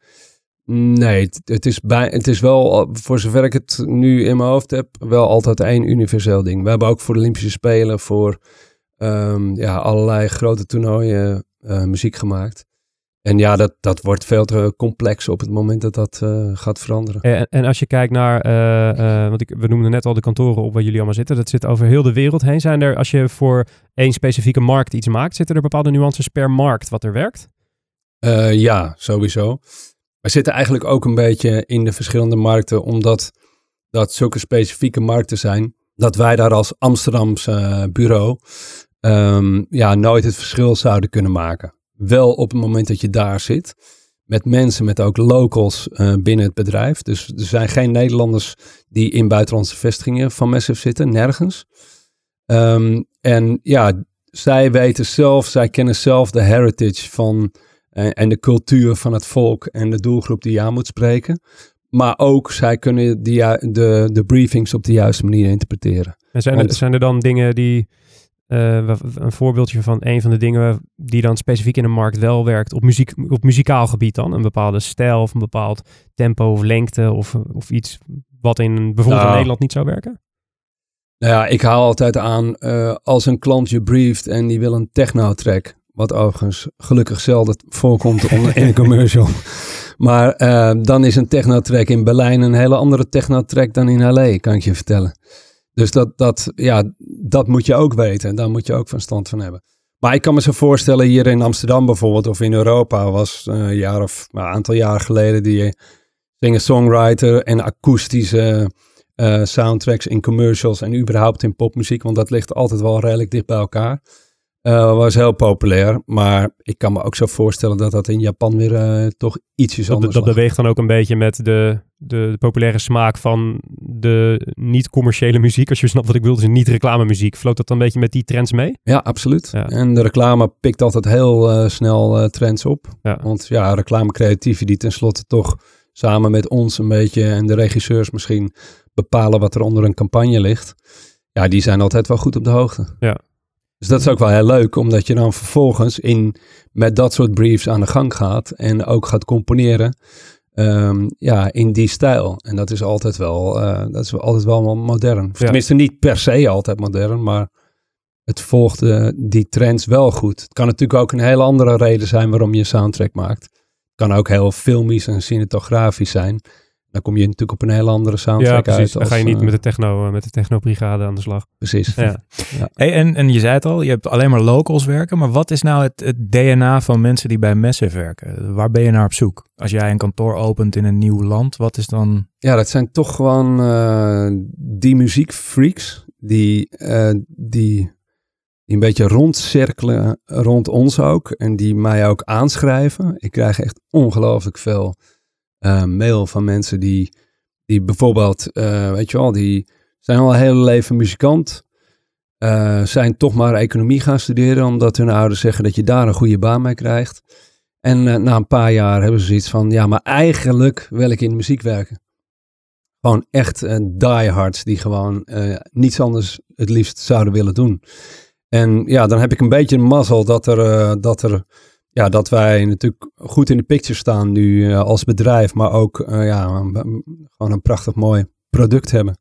Nee, het, het, is bij, het is wel, voor zover ik het nu in mijn hoofd heb, wel altijd één universeel ding. We hebben ook voor de Olympische Spelen, voor um, ja, allerlei grote toernooien uh, muziek gemaakt. En ja, dat, dat wordt veel te complex op het moment dat dat uh, gaat veranderen. En, en, als je kijkt naar, uh, want ik, we noemden net al de kantoren op waar jullie allemaal zitten. Dat zit over heel de wereld heen. Zijn er, als je voor één specifieke markt iets maakt, zitten er bepaalde nuances per markt wat er werkt? ja, sowieso. We zitten eigenlijk ook een beetje in de verschillende markten, omdat dat zulke specifieke markten zijn, dat wij daar als Amsterdamse bureau um, ja, nooit het verschil zouden kunnen maken. Wel op het moment dat je daar zit, met mensen, met ook locals uh, binnen het bedrijf. Dus er zijn geen Nederlanders die in buitenlandse vestigingen van Massive zitten, nergens. Um, en ja, zij weten zelf, zij kennen zelf de heritage van uh, en de cultuur van het volk en de doelgroep die je aan moet spreken. Maar ook zij kunnen die, de, de briefings op de juiste manier interpreteren. En zijn, er, zijn er dan dingen die uh, een voorbeeldje van een van de dingen die dan specifiek in een markt wel werkt op, muziek, op muzikaal gebied dan? Een bepaalde stijl of een bepaald tempo of lengte of, of iets wat in bijvoorbeeld nou, in Nederland niet zou werken? Nou ja, ik haal altijd aan uh, als een klant je brieft en die wil een techno-track. Wat overigens gelukkig zelden voorkomt in een commercial. Maar uh, dan is een techno-track in Berlijn een hele andere techno-track dan in LA, kan ik je vertellen. Dus dat, dat, ja, dat moet je ook weten en daar moet je ook van stand van hebben. Maar ik kan me zo voorstellen, hier in Amsterdam bijvoorbeeld of in Europa was een jaar of een aantal jaar geleden die singer-songwriter en akoestische uh, soundtracks in commercials en überhaupt in popmuziek, want dat ligt altijd wel redelijk dicht bij elkaar. Uh, was heel populair, maar ik kan me ook zo voorstellen dat dat in Japan weer uh, toch ietsjes dat, anders Dat beweegt dan ook een beetje met de, de, de, populaire smaak van de niet-commerciële muziek. Als je snapt wat ik wil, dus niet reclame muziek. Vloot dat dan een beetje met die trends mee? Ja, absoluut. Ja. En de reclame pikt altijd heel uh, snel trends op. Ja. Want ja, reclame creatieven die tenslotte toch samen met ons een beetje en de regisseurs misschien bepalen wat er onder een campagne ligt. Ja, die zijn altijd wel goed op de hoogte. Ja. Dus dat is ook wel heel leuk, omdat je dan vervolgens in, met dat soort briefs aan de gang gaat en ook gaat componeren um, ja, in die stijl. En dat is altijd wel, uh, dat is altijd wel modern. Ja. Tenminste, niet per se altijd modern, maar het volgt uh, die trends wel goed. Het kan natuurlijk ook een hele andere reden zijn waarom je soundtrack maakt. Het kan ook heel filmisch en cinematografisch zijn. Dan kom je natuurlijk op een hele andere soundtrack ja, uit. Dan ga je niet met de techno, uh, met de technobrigade aan de slag. Precies. Ja. ja. Hey, en, en je zei het al, je hebt alleen maar locals werken. Maar wat is nou het, het DNA van mensen die bij Massive werken? Waar ben je naar op zoek? Als jij een kantoor opent in een nieuw land, wat is dan... Ja, dat zijn toch gewoon uh, die muziekfreaks die, uh, die, die een beetje rondcirkelen rond ons ook. En die mij ook aanschrijven. Ik krijg echt ongelooflijk veel uh, mail van mensen die, die bijvoorbeeld, uh, weet je wel, die zijn al een hele leven muzikant. Uh, zijn toch maar economie gaan studeren, omdat hun ouders zeggen dat je daar een goede baan mee krijgt. En na een paar jaar hebben ze zoiets van, ja, maar eigenlijk wil ik in de muziek werken. Gewoon echt diehards die gewoon niets anders het liefst zouden willen doen. En ja, dan heb ik een beetje mazzel dat er, dat er ja, dat wij natuurlijk goed in de picture staan nu uh, als bedrijf, maar ook uh, ja, gewoon een prachtig mooi product hebben.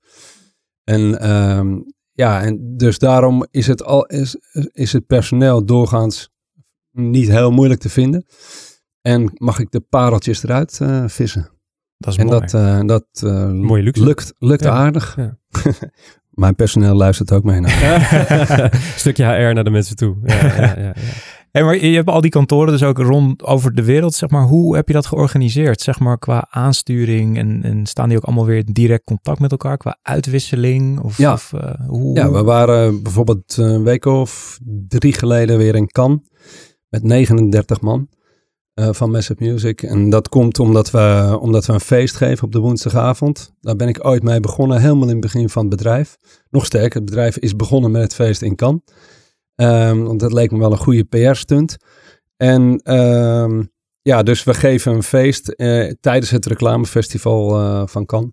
En um, ja, en dus daarom is het, al, is, is het personeel doorgaans niet heel moeilijk te vinden. En mag ik de pareltjes eruit uh, vissen. Dat is en mooi. dat, dat Mooie luxe. lukt, lukt Ja. aardig. Ja. Mijn personeel luistert ook mee naar. Stukje HR naar de mensen toe. Ja, ja, ja, ja. Hey, maar je hebt al die kantoren dus ook rond over de wereld. Zeg maar, hoe heb je dat georganiseerd? Zeg maar qua aansturing en, en staan die ook allemaal weer in direct contact met elkaar qua uitwisseling? Of, Ja. of uh, hoe? Ja, we waren bijvoorbeeld een week of drie geleden weer in Cannes met 39 man uh, van Massive Music. En dat komt omdat we, omdat we een feest geven op de woensdagavond. Daar ben ik ooit mee begonnen, helemaal in het begin van het bedrijf. Nog sterker, het bedrijf is begonnen met het feest in Cannes. Um, want dat leek me wel een goede PR-stunt. En um, ja, dus we geven een feest uh, tijdens het reclamefestival uh, van Cannes.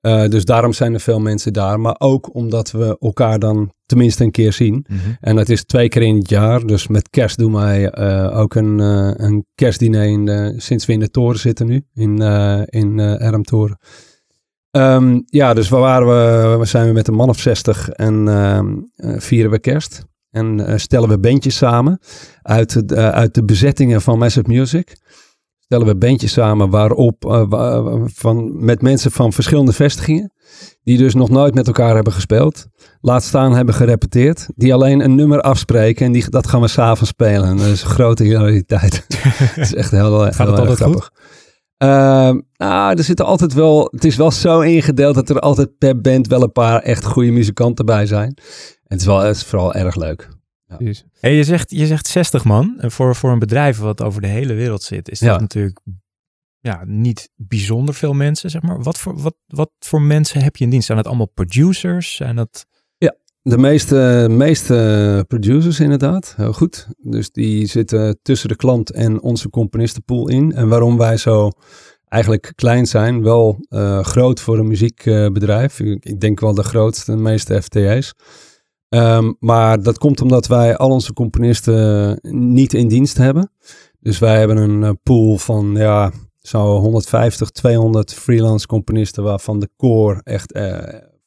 Uh, dus daarom zijn er veel mensen daar. Maar ook omdat we elkaar dan tenminste een keer zien. Mhm. En dat is twee keer in het jaar. Dus met kerst doen wij uh, ook een, uh, een kerstdiner in de, sinds we in de toren zitten nu. In, in Ermtoren. Um, ja, dus waar waren we? We zijn we met een man of zestig en vieren we kerst. En stellen we bandjes samen uit, uit de bezettingen van Massive Music stellen we bandjes samen waarop uh, van, met mensen van verschillende vestigingen. Die dus nog nooit met elkaar hebben gespeeld. Laat staan hebben gerepeteerd. Die alleen een nummer afspreken en die, dat gaan we s'avonds spelen. En dat is een grote realiteit. Het is echt heel, heel, Gaat het heel altijd grappig. goed? Uh, nou, er zitten altijd wel. Het is wel zo ingedeeld dat er altijd per band wel een paar echt goede muzikanten bij zijn. En het is, wel, het is vooral erg leuk. Ja. Precies. Hey, je, zegt, je zegt 60 man. En voor, voor een bedrijf wat over de hele wereld zit, is dat Ja. natuurlijk ja, niet bijzonder veel mensen, zeg maar. Wat voor, wat, wat voor mensen heb je in dienst? Zijn dat allemaal producers? Zijn dat... De meeste, meeste producers inderdaad, heel goed. Dus die zitten tussen de klant en onze componistenpool in. En waarom wij zo eigenlijk klein zijn, wel uh, groot voor een muziekbedrijf. ik, ik denk wel de grootste, de meeste FTA's. Um, maar dat komt omdat wij al onze componisten niet in dienst hebben. Dus wij hebben een uh, pool van ja, zo 150, 200 freelance componisten waarvan de core echt uh,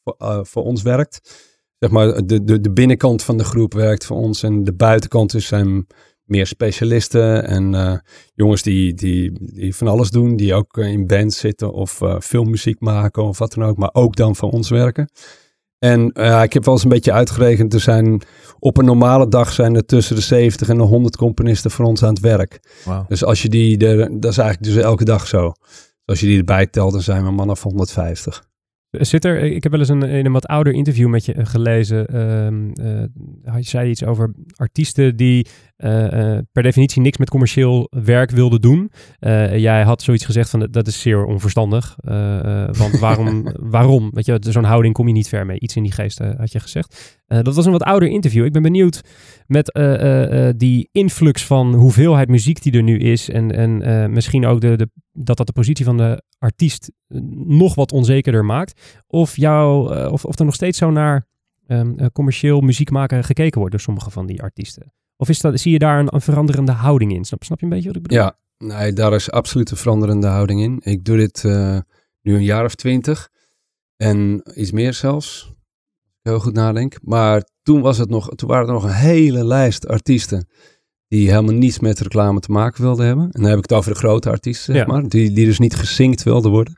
voor, voor ons werkt zeg maar, de, de, de binnenkant van de groep werkt voor ons en de buitenkant dus zijn meer specialisten en jongens die, die, die van alles doen, die ook in bands zitten of filmmuziek maken of wat dan ook, maar ook dan voor ons werken. En uh, ik heb wel eens een beetje uitgerekend, er zijn op een normale dag zijn er tussen de 70 en de 100 componisten voor ons aan het werk. Wow. Dus als je die, er, dat is eigenlijk dus elke dag zo. Als je die erbij telt, dan zijn we een man of 150. Zit er, ik heb wel eens een, in een wat ouder interview met je gelezen. Um, uh, je zei iets over artiesten die per definitie niks met commercieel werk wilden doen. jij had zoiets gezegd van dat is zeer onverstandig. want waarom, waarom? Weet je, zo'n houding kom je niet ver mee. Iets in die geest had je gezegd. dat was een wat ouder interview. Ik ben benieuwd met die influx van hoeveelheid muziek die er nu is. En, en misschien ook de, de, dat dat de positie van de artiest nog wat onzekerder maakt. Of, jou, of, of er nog steeds zo naar um, commercieel muziek maken gekeken wordt door sommige van die artiesten. Of is dat, zie je daar een, een, veranderende houding in? Snap, snap je een beetje wat ik bedoel? Ja, nee, daar is absoluut een veranderende houding in. Ik doe dit uh, nu een jaar of twintig. En iets meer zelfs. Heel goed nadenk. Maar toen, was het nog, toen waren er nog een hele lijst artiesten die helemaal niets met reclame te maken wilden hebben. En dan heb ik het over de grote artiesten, zeg maar. Die, die dus niet gezinkt wilden worden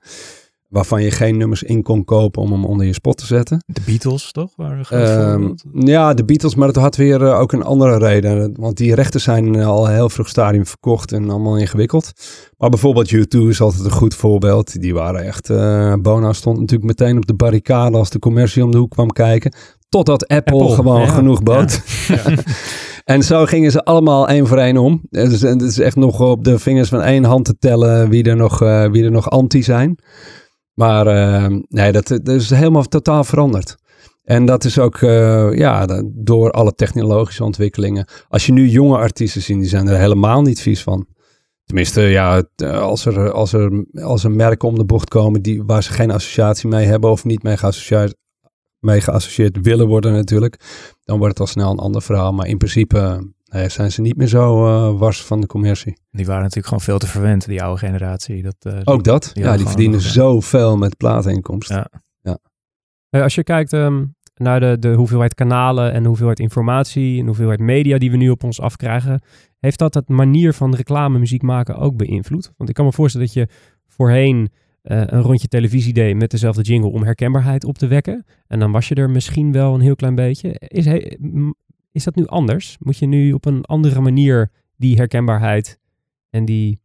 waarvan je geen nummers in kon kopen om hem onder je spot te zetten. De Beatles, toch? Um, ja, de Beatles, maar dat had weer uh, ook een andere reden. Want die rechten zijn uh, al heel vroeg stadium verkocht en allemaal ingewikkeld. Maar bijvoorbeeld U2 is altijd een goed voorbeeld. Die waren echt... Uh, Bono stond natuurlijk meteen op de barricade als de commercie om de hoek kwam kijken. Totdat Apple, Apple gewoon ja. genoeg bood. Ja. Ja. en zo gingen ze allemaal één voor één om. Dus het is echt nog op de vingers van één hand te tellen wie er nog, wie er nog anti zijn. Maar uh, nee, dat, dat, is helemaal totaal veranderd. En dat is ook uh, ja, door alle technologische ontwikkelingen. Als je nu jonge artiesten ziet, die zijn er helemaal niet vies van. Tenminste, ja, als er, als er, als er merken om de bocht komen die, waar ze geen associatie mee hebben of niet mee geassocieerd, mee geassocieerd willen worden natuurlijk, dan wordt het al snel een ander verhaal. Maar in principe Nee, zijn ze niet meer zo uh, wars van de commercie. Die waren natuurlijk gewoon veel te verwend, die oude generatie. Dat, uh, Ook dat? ja, die verdienen zoveel met plaatinkomsten. Ja. ja. Uh, als je kijkt um, naar de, de hoeveelheid kanalen en de hoeveelheid informatie en de hoeveelheid media die we nu op ons afkrijgen, heeft dat het manier van reclame muziek maken ook beïnvloed? Want ik kan me voorstellen dat je voorheen een rondje televisie deed met dezelfde jingle om herkenbaarheid op te wekken. En dan was je er misschien wel een heel klein beetje. Is, is dat nu anders? Moet je nu op een andere manier die herkenbaarheid en die...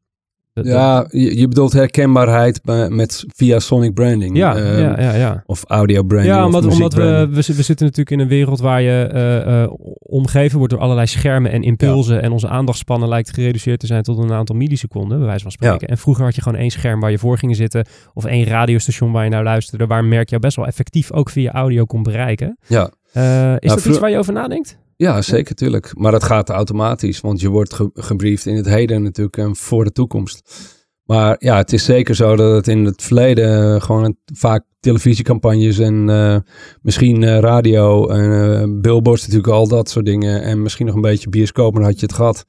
ja, je, je, bedoelt herkenbaarheid met, via sonic branding. Ja, uh, ja, ja, ja, Of audio branding. Ja, omdat, omdat we, we, zitten natuurlijk in een wereld waar je uh, uh, omgeven wordt door allerlei schermen en impulsen. En onze aandachtspannen lijkt gereduceerd te zijn tot een aantal milliseconden, bij wijze van spreken. Ja. En vroeger had je gewoon één scherm waar je voor ging zitten. Of één radiostation waar je naar luisterde. Waar merk jou best wel effectief ook via audio kon bereiken. Ja. is nou, dat iets waar je over nadenkt? Ja, zeker, tuurlijk. Maar dat gaat automatisch, want je wordt ge gebriefd in het heden natuurlijk en voor de toekomst. Maar ja, het is zeker zo dat het in het verleden uh, gewoon vaak televisiecampagnes en uh, misschien uh, radio en billboards natuurlijk al dat soort dingen. En misschien nog een beetje bioscoop, maar had je het gehad.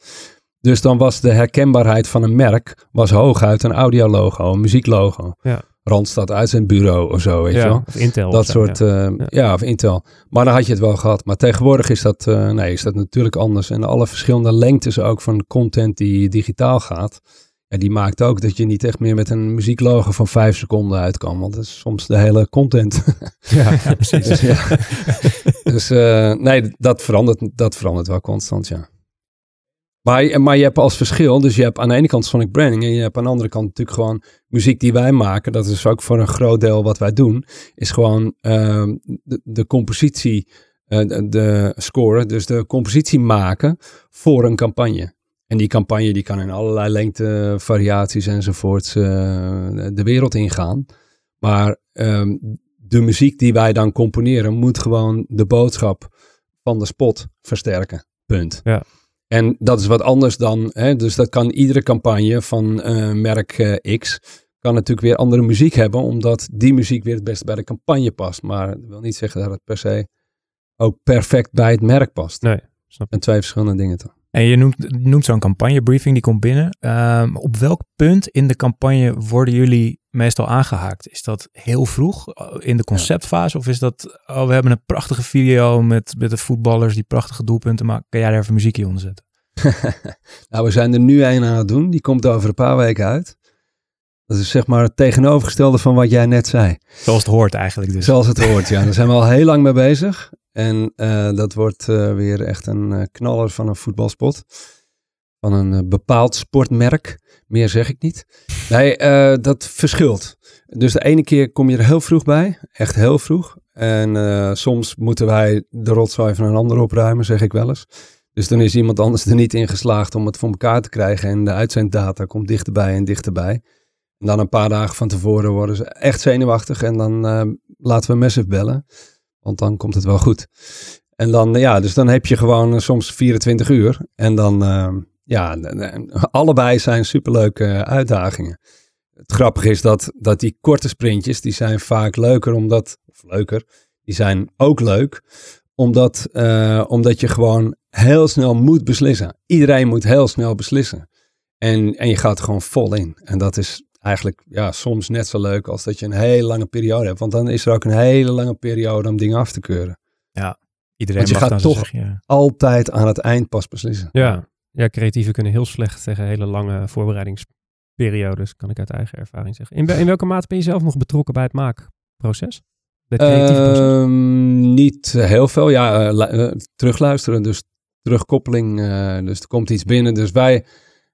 Dus dan was de herkenbaarheid van een merk was hooguit een audiologo, een muzieklogo. Ja. Randstad uitzendbureau of zo, weet je wel. Of Intel. Dat soort, ja. Uh, ja. of Intel. Maar dan had je het wel gehad. Maar tegenwoordig is dat, uh, nee, is dat natuurlijk anders. En alle verschillende lengtes ook van content die digitaal gaat. En die maakt ook dat je niet echt meer met een muzieklogo van vijf seconden uit kan. Want dat is soms de hele content. Ja, ja precies. dus, ja. dus uh, nee, dat verandert, dat verandert wel constant, ja. Maar, je hebt als verschil, dus je hebt aan de ene kant Sonic Branding en je hebt aan de andere kant natuurlijk gewoon muziek die wij maken. Dat is ook voor een groot deel wat wij doen, is gewoon uh, de, compositie, uh, de, score, dus de compositie maken voor een campagne. En die campagne die kan in allerlei lengte, variaties enzovoorts uh, de wereld ingaan. Maar um, de muziek die wij dan componeren moet gewoon de boodschap van de spot versterken. Punt. Ja. En dat is wat anders dan, hè, dus dat kan iedere campagne van uh, merk uh, X, kan natuurlijk weer andere muziek hebben, omdat die muziek weer het beste bij de campagne past. Maar dat wil niet zeggen dat het per se ook perfect bij het merk past. Nee, snap En twee verschillende dingen toch. En je noemt, noemt zo'n campagnebriefing, die komt binnen. Um, op welk punt in de campagne worden jullie meestal aangehaakt? Is dat heel vroeg eh, in de conceptfase? Of is dat, oh, we hebben een prachtige video met, met de voetballers die prachtige doelpunten maken. Kan jij daar even muziekje onder zetten? nou, we zijn er nu een aan het doen. Die komt over een paar weken uit. Dat is zeg maar het tegenovergestelde van wat jij net zei. Zoals het hoort eigenlijk dus. Zoals het hoort, ja. Daar zijn we al heel lang mee bezig. En uh, dat wordt uh, weer echt een uh, knaller van een voetbalspot. van een bepaald sportmerk. Meer zeg ik niet. Nee, dat verschilt. Dus de ene keer kom je er heel vroeg bij, echt heel vroeg. En soms moeten wij de rotzooi van een ander opruimen, zeg ik wel eens. Dus dan is iemand anders er niet in geslaagd om het voor elkaar te krijgen. En de uitzenddata komt dichterbij en dichterbij. En dan een paar dagen van tevoren worden ze echt zenuwachtig. En dan uh, laten we Massive bellen. Want dan komt het wel goed. En dan, ja, dus dan heb je gewoon soms 24 uur. En dan, ja, allebei zijn superleuke uitdagingen. Het grappige is dat, dat die korte sprintjes, die zijn vaak leuker omdat, of leuker, die zijn ook leuk. Omdat, omdat je gewoon heel snel moet beslissen. Iedereen moet heel snel beslissen. En, en je gaat er gewoon vol in. En dat is eigenlijk ja, soms net zo leuk als dat je een hele lange periode hebt. Want dan is er ook een hele lange periode om dingen af te keuren. Ja, iedereen Want je gaat toch altijd aan het eind pas beslissen. Ja. Ja, creatieven kunnen heel slecht tegen hele lange voorbereidingsperiodes, kan ik uit eigen ervaring zeggen. In, in welke mate ben je zelf nog betrokken bij het maakproces? Ehm, niet heel veel. Ja, uh, terugluisteren. Dus terugkoppeling. Uh, dus er komt iets binnen. Dus wij,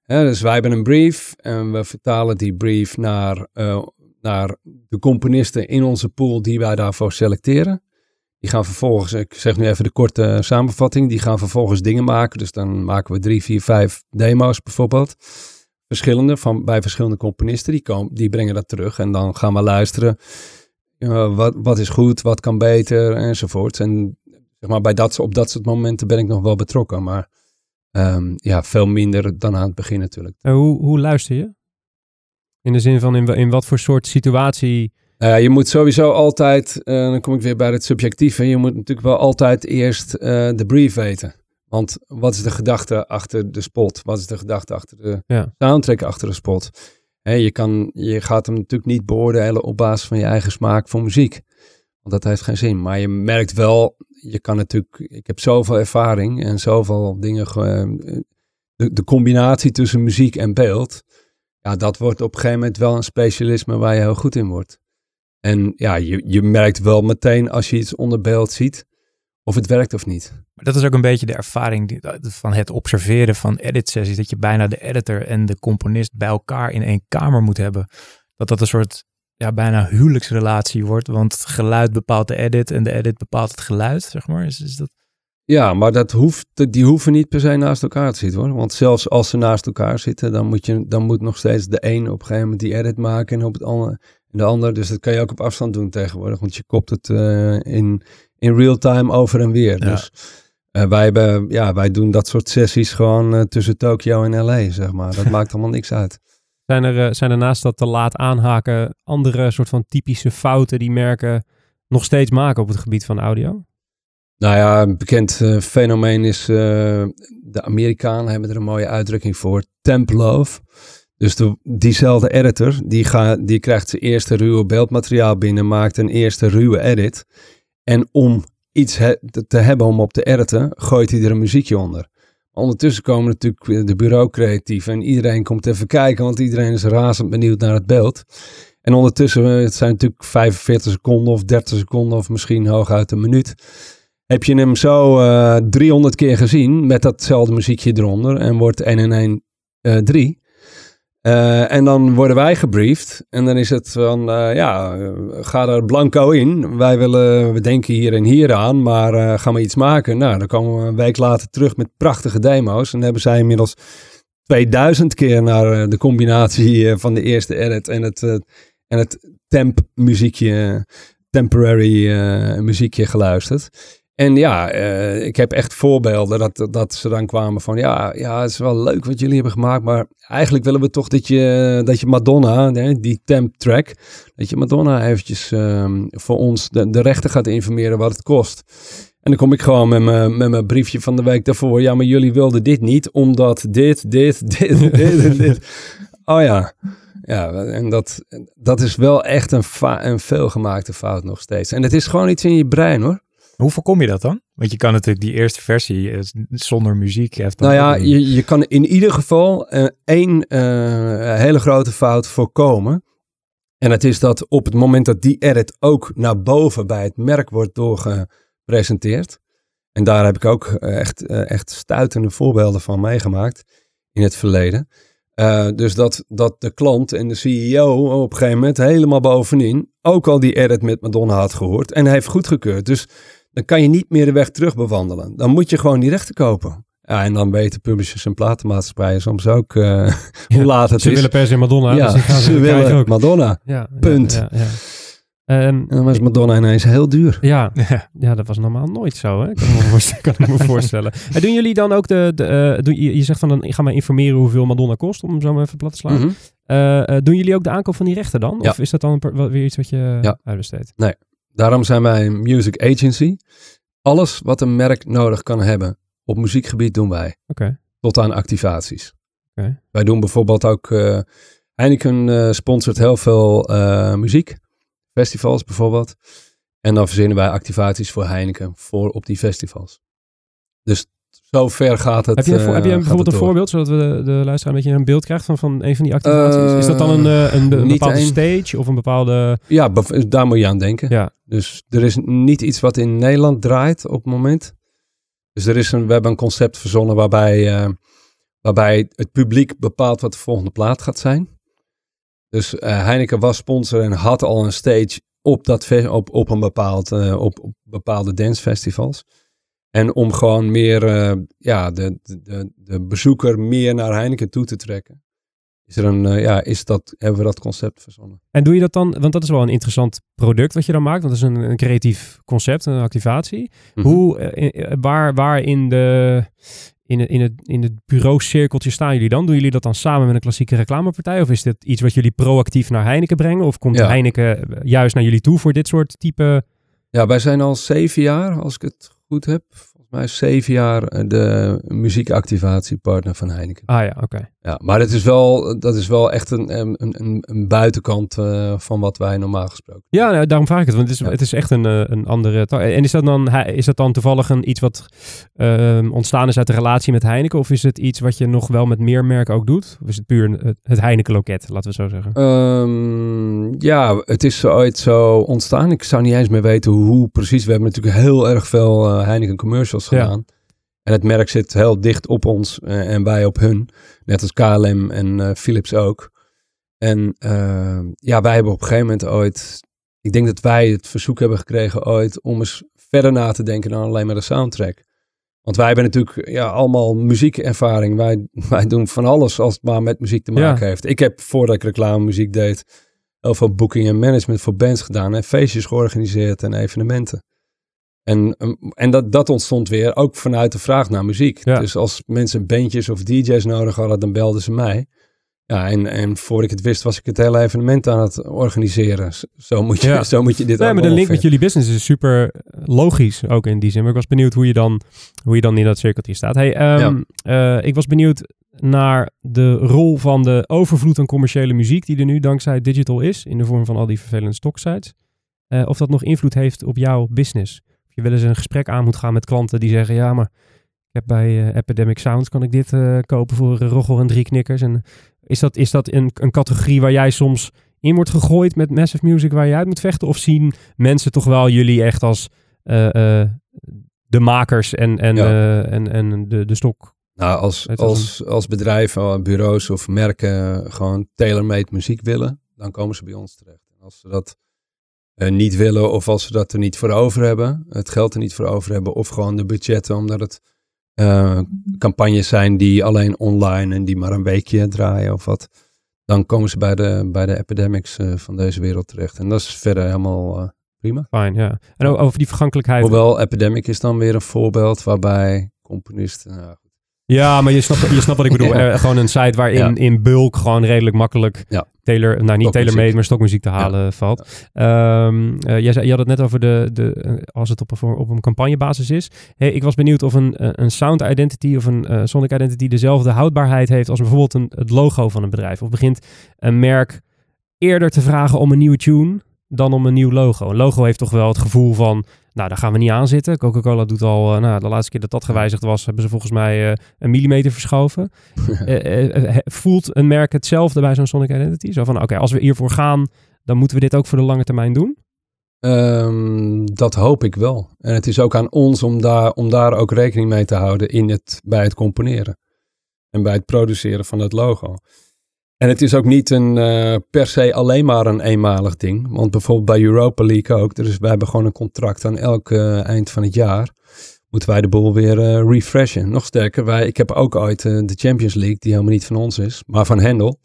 dus wij hebben een brief en we vertalen die brief naar, naar de componisten in onze pool die wij daarvoor selecteren. Die gaan vervolgens, ik zeg nu even de korte samenvatting, die gaan vervolgens dingen maken. Dus dan maken we drie, vier, vijf demo's bijvoorbeeld. Verschillende, van, bij verschillende componisten. Die, komen, die brengen dat terug en dan gaan we luisteren. Uh, wat, wat is goed, wat kan beter enzovoort. En zeg maar, bij dat, op dat soort momenten ben ik nog wel betrokken. Maar um, ja, veel minder dan aan het begin natuurlijk. En hoe, hoe luister je? In de zin van in wat voor soort situatie... Uh, je moet sowieso altijd, uh, dan kom ik weer bij het subjectieve, je moet natuurlijk wel altijd eerst uh, de brief weten. Want wat is de gedachte achter de spot? Wat is de gedachte achter de ja. soundtrack achter de spot? Hey, je, kan, je gaat hem natuurlijk niet beoordelen op basis van je eigen smaak voor muziek. Want dat heeft geen zin. Maar je merkt wel je kan natuurlijk, ik heb zoveel ervaring en zoveel dingen. De, de combinatie tussen muziek en beeld, ja, dat wordt op een gegeven moment wel een specialisme waar je heel goed in wordt. En ja, je, je merkt wel meteen als je iets onder beeld ziet of het werkt of niet. Maar dat is ook een beetje de ervaring van het observeren van edit sessies. Dat je bijna de editor en de componist bij elkaar in één kamer moet hebben. Dat dat een soort ja, bijna huwelijksrelatie wordt. Want het geluid bepaalt de edit en de edit bepaalt het geluid, zeg maar. Is, is dat... Ja, maar dat hoeft, die hoeven niet per se naast elkaar te zitten hoor. Want zelfs als ze naast elkaar zitten, dan moet, je, dan moet nog steeds de een op een gegeven moment die edit maken en op het andere en de ander. Dus dat kan je ook op afstand doen tegenwoordig, want je kopt het uh, in, in real time over en weer. Dus uh, wij, hebben, ja, wij doen dat soort sessies gewoon uh, tussen Tokio en LA, zeg maar. Dat maakt allemaal niks uit. Zijn er, eh, zijn er naast dat te laat aanhaken andere soort van typische fouten die merken nog steeds maken op het gebied van audio? Nou ja, een bekend uh, fenomeen is, uh, de Amerikanen hebben er een mooie uitdrukking voor, temp love. Dus de, diezelfde editor, die, ga, die krijgt zijn eerste ruwe beeldmateriaal binnen, maakt een eerste ruwe edit. En om iets te hebben om op te editen, gooit hij er een muziekje onder. Ondertussen komen natuurlijk de bureaucreatieven en iedereen komt even kijken, want iedereen is razend benieuwd naar het beeld. En ondertussen, eh, het zijn natuurlijk 45 seconden of 30 seconden of misschien hooguit een minuut. Heb je hem zo uh, eh, 300 keer gezien met datzelfde muziekje eronder en wordt 1 en 1 uh, 3. Uh, en dan worden wij gebriefd. En dan is het van, uh, ja, ga er blanco in. Wij willen, we denken hier en hier aan, maar uh, gaan we iets maken? Nou, dan komen we een week later terug met prachtige demo's. En hebben zij inmiddels 2000 keer naar de combinatie van de eerste edit en het, en het temp muziekje, temporary muziekje geluisterd. En ja, uh, ik heb echt voorbeelden dat, dat ze dan kwamen van ja, ja, het is wel leuk wat jullie hebben gemaakt, maar eigenlijk willen we toch dat je, dat je Madonna, die temp track, dat je Madonna eventjes um, voor ons de, de rechter gaat informeren wat het kost. En dan kom ik gewoon met mijn, met mijn briefje van de week daarvoor. Ja, maar jullie wilden dit niet, omdat dit, dit, dit, dit dit. Oh ja. Ja, en dat, dat is wel echt een, een veelgemaakte fout nog steeds. En het is gewoon iets in je brein hoor. Hoe voorkom je dat dan? Want je kan natuurlijk die eerste versie eh, zonder muziek. Heeft nou ja, je, je kan in ieder geval uh, één uh, hele grote fout voorkomen. En het is dat op het moment dat die edit ook naar boven bij het merk wordt doorgepresenteerd. En daar heb ik ook echt, echt stuitende voorbeelden van meegemaakt. in het verleden. Uh, dus dat, dat de klant en de CEO op een gegeven moment helemaal bovenin ook al die edit met Madonna had gehoord en heeft goedgekeurd. Dus dan kan je niet meer de weg terug bewandelen. Dan moet je gewoon die rechten kopen. Ja, en dan weten publishers en platenmaatschappijen soms ook uh, hoe laat het ze is. Ze willen per se Madonna. Ja, dus ze, willen ook. Madonna. Ja, Punt. Ja, ja, Um, en dan was Madonna ineens heel duur. Ja, ja, dat was normaal nooit zo, hè? Kan, ik me kan ik me voorstellen. En doen jullie dan ook de... de uh, doen, je, je zegt van, dan, ik ga maar informeren hoeveel Madonna kost, om hem zo maar even plat te slaan. Mhm. Mm -hmm. uh, doen jullie ook de aankoop van die rechten dan? Ja. Of is dat dan weer iets wat je ja. uitbesteedt? Nee, daarom zijn wij een music agency. Alles wat een merk nodig kan hebben op muziekgebied doen wij. Okay. Tot aan activaties. Okay. Wij doen bijvoorbeeld ook... Uh, Heineken sponsort heel veel muziek festivals bijvoorbeeld. En dan verzinnen wij activaties voor Heineken voor op die festivals. Dus zo ver gaat het. Heb je, uh, heb je bijvoorbeeld een voorbeeld, zodat we de, de luisteraar een beetje een beeld krijgt van, van een van die activaties? Uh, is dat dan een, een, een, een bepaalde een... stage of een bepaalde... Ja, daar moet je aan denken. Ja. Dus er is niet iets wat in Nederland draait op het moment. Dus er is een, we hebben een concept verzonnen waarbij, uh, waarbij het publiek bepaalt wat de volgende plaat gaat zijn. Dus uh, Heineken was sponsor en had al een stage op, dat op, op, een bepaald, op, op bepaalde dancefestivals. En om gewoon meer uh, ja, de, de, de bezoeker meer naar Heineken toe te trekken. Is er een, ja, is dat, hebben we dat concept verzonnen. En doe je dat dan, want dat is wel een interessant product wat je dan maakt. Want dat is een, een creatief concept, een activatie. Mhm. Mm -hmm. Hoe, waar, waar in de, in het, in, het, in het bureaucirkeltje staan jullie dan? Doen jullie dat dan samen met een klassieke reclamepartij? Of is dit iets wat jullie proactief naar Heineken brengen? Of komt Ja. Heineken juist naar jullie toe voor dit soort type... Ja, wij zijn al zeven jaar, als ik het goed heb. Volgens mij zeven jaar eh, de muziekactivatiepartner van Heineken. Ah ja, oké. Ja, maar dat is wel, dat is wel echt een, een, een, een buitenkant uh, van wat wij normaal gesproken Ja, nou, daarom vraag ik het, want het is, Ja. het is echt een, uh, een andere... En is dat dan, is dat dan toevallig een, iets wat ehm, ontstaan is uit de relatie met Heineken? Of is het iets wat je nog wel met meer merken ook doet? Of is het puur het, het Heineken-loket, laten we zo zeggen? Ehm, ja, het is ooit zo ontstaan. Ik zou niet eens meer weten hoe precies. We hebben natuurlijk heel erg veel eh, Heineken commercials Ja. En het merk zit heel dicht op ons eh, en wij op hun. Net als KLM en eh, Philips ook. En eh, ja, wij hebben op een gegeven moment ooit... Ik denk dat wij het verzoek hebben gekregen ooit om eens verder na te denken dan alleen maar de soundtrack. Want wij hebben natuurlijk ja, allemaal muziekervaring. Wij, wij doen van alles als het maar met muziek te Ja. maken heeft. Ik heb voordat ik reclame muziek deed, heel veel booking en management voor bands gedaan. En feestjes georganiseerd en evenementen. En, um, en dat, dat ontstond weer ook vanuit de vraag naar muziek. Ja. Dus als mensen bandjes of DJ's nodig hadden, dan belden ze mij. Ja, en, en voor ik het wist, was ik het hele evenement aan het organiseren. Zo moet je, Ja. zo moet je dit Nee, maar de link met jullie business is super logisch, ook in die zin. Maar ik was benieuwd hoe je dan, hoe je dan in dat cirkeltje staat. Hey, ehm, eh, ik was benieuwd naar de rol van de overvloed aan commerciële muziek die er nu dankzij digital is, in de vorm van al die vervelende stocksites. Eh, of dat nog invloed heeft op jouw business. Je wel eens een gesprek aan moet gaan met klanten die zeggen, ja, maar ik heb bij eh, Epidemic Sounds kan ik dit eh, kopen voor uh, Roggel en drie knikkers. En is dat, is dat een, een categorie waar jij soms in wordt gegooid met massive music waar je uit moet vechten? Of zien mensen toch wel jullie echt als de makers en, en, Ja. en, en de, de stok? Nou, als, als, als bedrijf, eh, bureaus of merken gewoon tailor-made muziek willen, dan komen ze bij ons terecht. En als ze dat niet willen of als ze dat er niet voor over hebben, het geld er niet voor over hebben, of gewoon de budgetten, omdat het eh, campagnes zijn die alleen online en die maar een weekje draaien of wat, dan komen ze bij de, bij de epidemics eh, van deze wereld terecht. En dat is verder helemaal eh, prima. Fijn, ja. En over die vergankelijkheid. Hoewel Epidemic is dan weer een voorbeeld waarbij componisten, nou, Ja, maar je snapt, je snapt wat ik bedoel. Ja. Eh, gewoon een site waarin Ja. in bulk gewoon redelijk makkelijk Ja. tailor, nou niet Stokmuziek. tailor-made, maar stokmuziek te halen valt. Ehm, eh, jij zei, je had het net over de, de eh, als het op een, op een campagnebasis is. Hey, ik was benieuwd of een, een sound identity of een sonic identity dezelfde houdbaarheid heeft als bijvoorbeeld een, het logo van een bedrijf. Of begint een merk eerder te vragen om een nieuwe tune dan om een nieuw logo. Een logo heeft toch wel het gevoel van, nou, daar gaan we niet aan zitten. Coca-Cola doet al, eh, nou, de laatste keer dat dat gewijzigd was, hebben ze volgens mij eh, een millimeter verschoven. Eh, voelt een merk hetzelfde bij zo'n Sonic Identity? Zo van, oké, als we hiervoor gaan, dan moeten we dit ook voor de lange termijn doen? Ehm, dat hoop ik wel. En het is ook aan ons om daar, om daar ook rekening mee te houden in het, bij het componeren. en bij het produceren van het logo. En het is ook niet een, uh, per se alleen maar een eenmalig ding. Want bijvoorbeeld bij Europa League ook. Dus wij hebben gewoon een contract aan elk uh, eind van het jaar. Moeten wij de boel weer uh, refreshen. Nog sterker, wij, ik heb ook ooit de Champions League, die helemaal niet van ons is, maar van Hendel.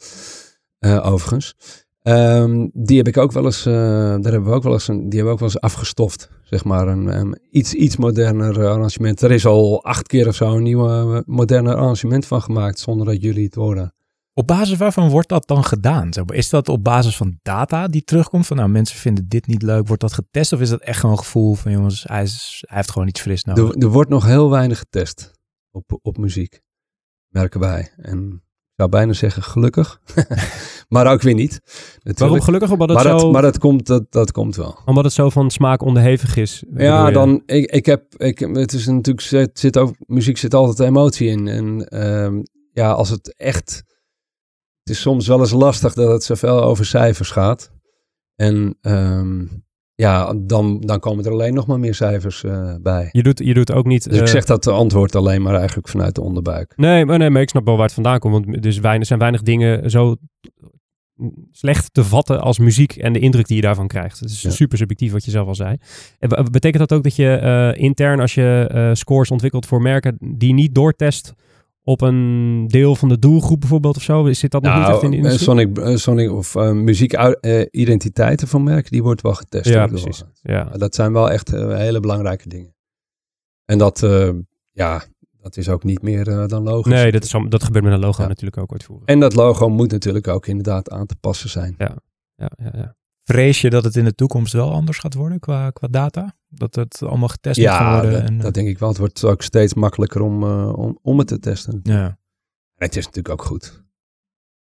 overigens. Um, die heb ik ook wel eens, daar hebben we ook wel eens, een, die hebben we ook wel eens afgestoft. Zeg maar een, een iets, iets moderner arrangement. Er is al acht keer of zo een nieuw moderne arrangement van gemaakt, zonder dat jullie het horen. Op basis waarvan wordt dat dan gedaan? Is dat op basis van data die terugkomt? Van nou, mensen vinden dit niet leuk. Wordt dat getest? Of is dat echt gewoon een gevoel van jongens, hij, is, hij heeft gewoon iets fris nodig? Er, er, wordt nog heel weinig getest op, op muziek. Merken wij. En ik zou bijna zeggen gelukkig. maar ook weer niet. Natuurlijk. Waarom gelukkig? Omdat het maar, zo... dat, maar dat, komt, dat, dat komt wel. Omdat het zo van smaak onderhevig is. Ja, dan, ik, ik heb, ik, het is natuurlijk, het zit ook, muziek zit altijd emotie in. En um, ja, als het echt het is soms wel eens lastig dat het zoveel over cijfers gaat. En um, ja, dan, dan komen er alleen nog maar meer cijfers uh, bij. Je doet, je doet ook niet... Dus uh, ik zeg dat de antwoord alleen maar eigenlijk vanuit de onderbuik. Nee, maar, nee, maar ik snap wel waar het vandaan komt. Want er weinig, zijn weinig dingen zo slecht te vatten als muziek en de indruk die je daarvan krijgt. Het is ja. super subjectief wat je zelf al zei. En betekent dat ook dat je uh, intern als je scores ontwikkelt voor merken die niet doortest op een deel van de doelgroep bijvoorbeeld of zo? Zit dat nog nou, niet echt in de eh, industrie? Sonic, uh, Sonic of uh, muziekidentiteiten van merken, die wordt wel getest. Ja, precies. Ja. Dat zijn wel echt hele belangrijke dingen. En dat, ja, dat is ook niet meer dan logisch. Nee, dat, is, dat gebeurt met een logo ja. natuurlijk ook uitvoeren. En dat logo moet natuurlijk ook inderdaad aan te passen zijn. Ja, ja, ja. ja. Vrees je dat het in de toekomst wel anders gaat worden qua, qua data? Dat het allemaal getest ja, moet worden? Dat, en, dat denk ik wel. Het wordt ook steeds makkelijker om, uh, om, om het te testen. Ja. En het is natuurlijk ook goed.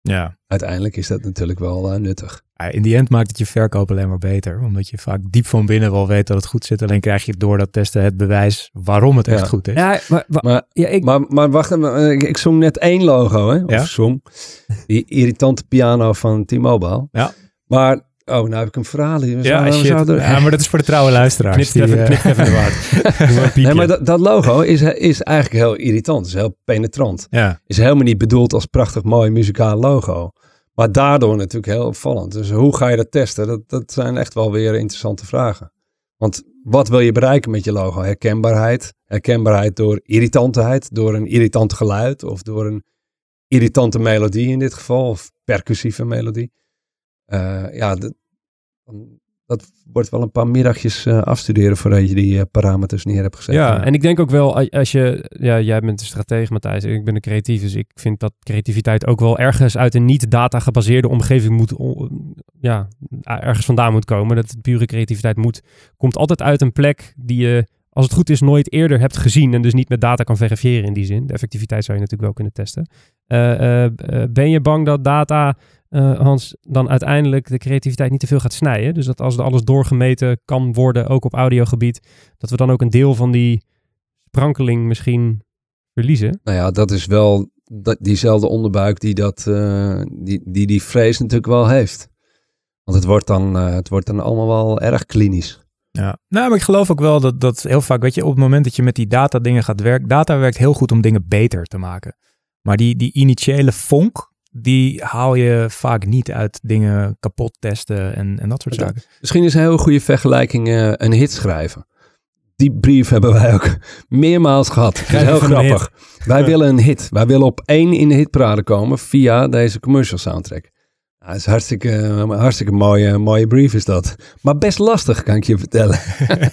Ja. Uiteindelijk is dat natuurlijk wel uh, nuttig. In die end maakt het je verkoop alleen maar beter. Omdat je vaak diep van binnen wel weet dat het goed zit. Alleen krijg je door dat testen het bewijs waarom het echt goed is. Ja, maar, maar, ja, ik... maar, maar wacht even. Ik zong net één logo, hè? Of Ja. zong. Die irritante piano van T-Mobile. Ja. Maar Oh, nou heb ik een verhaal hier. We Ja, zouden- we shit. zouden- ja, maar dat is voor de trouwe luisteraars. Knipt die, even, eh, knipt even de waard. Nee, maar dat, dat logo is, is eigenlijk heel irritant. is heel penetrant. ja. Is helemaal niet bedoeld als prachtig mooi muzikaal logo. Maar daardoor natuurlijk heel opvallend. Dus hoe ga je dat testen? Dat, dat zijn echt wel weer interessante vragen. Want wat wil je bereiken met je logo? Herkenbaarheid. Herkenbaarheid door irritantheid. Door een irritant geluid. Of door een irritante melodie in dit geval. Of percussieve melodie. Eh, ja, dat, wordt wel een paar middagjes eh, afstuderen voordat je die eh, parameters neer hebt gezet. Ja, en ik denk ook wel, als je, ja, jij bent de stratege Matthijs, en ik ben de creatief, dus ik vind dat creativiteit ook wel ergens uit een niet data gebaseerde omgeving moet, ja, ergens vandaan moet komen. Dat pure creativiteit moet, komt altijd uit een plek die je, als het goed is, nooit eerder hebt gezien en dus niet met data kan verifiëren in die zin. De effectiviteit zou je natuurlijk wel kunnen testen. Eh, ben je bang dat data, eh, Hans, dan uiteindelijk de creativiteit niet te veel gaat snijden? Dus dat als er alles doorgemeten kan worden, ook op audiogebied, dat we dan ook een deel van die sprankeling misschien verliezen. Nou ja, dat is wel dat, diezelfde onderbuik die, dat, eh, die, die die vrees natuurlijk wel heeft. Want het wordt dan, eh, het wordt dan allemaal wel erg klinisch. Ja, nou, maar ik geloof ook wel dat, dat heel vaak, weet je, op het moment dat je met die data dingen gaat werken, data werkt heel goed om dingen beter te maken. Maar die, die initiële vonk, die haal je vaak niet uit dingen kapot testen en, en dat soort Ja. zaken. Misschien is een heel goede vergelijking eh, een hit schrijven. Die brief hebben wij ook meermaals gehad. Dat is heel grappig. Wij willen een hit. Wij willen op één in de hitparade komen via deze commercial soundtrack. Nou, dat is hartstikke, een hartstikke mooie, mooie brief is dat. Maar best lastig, kan ik je vertellen.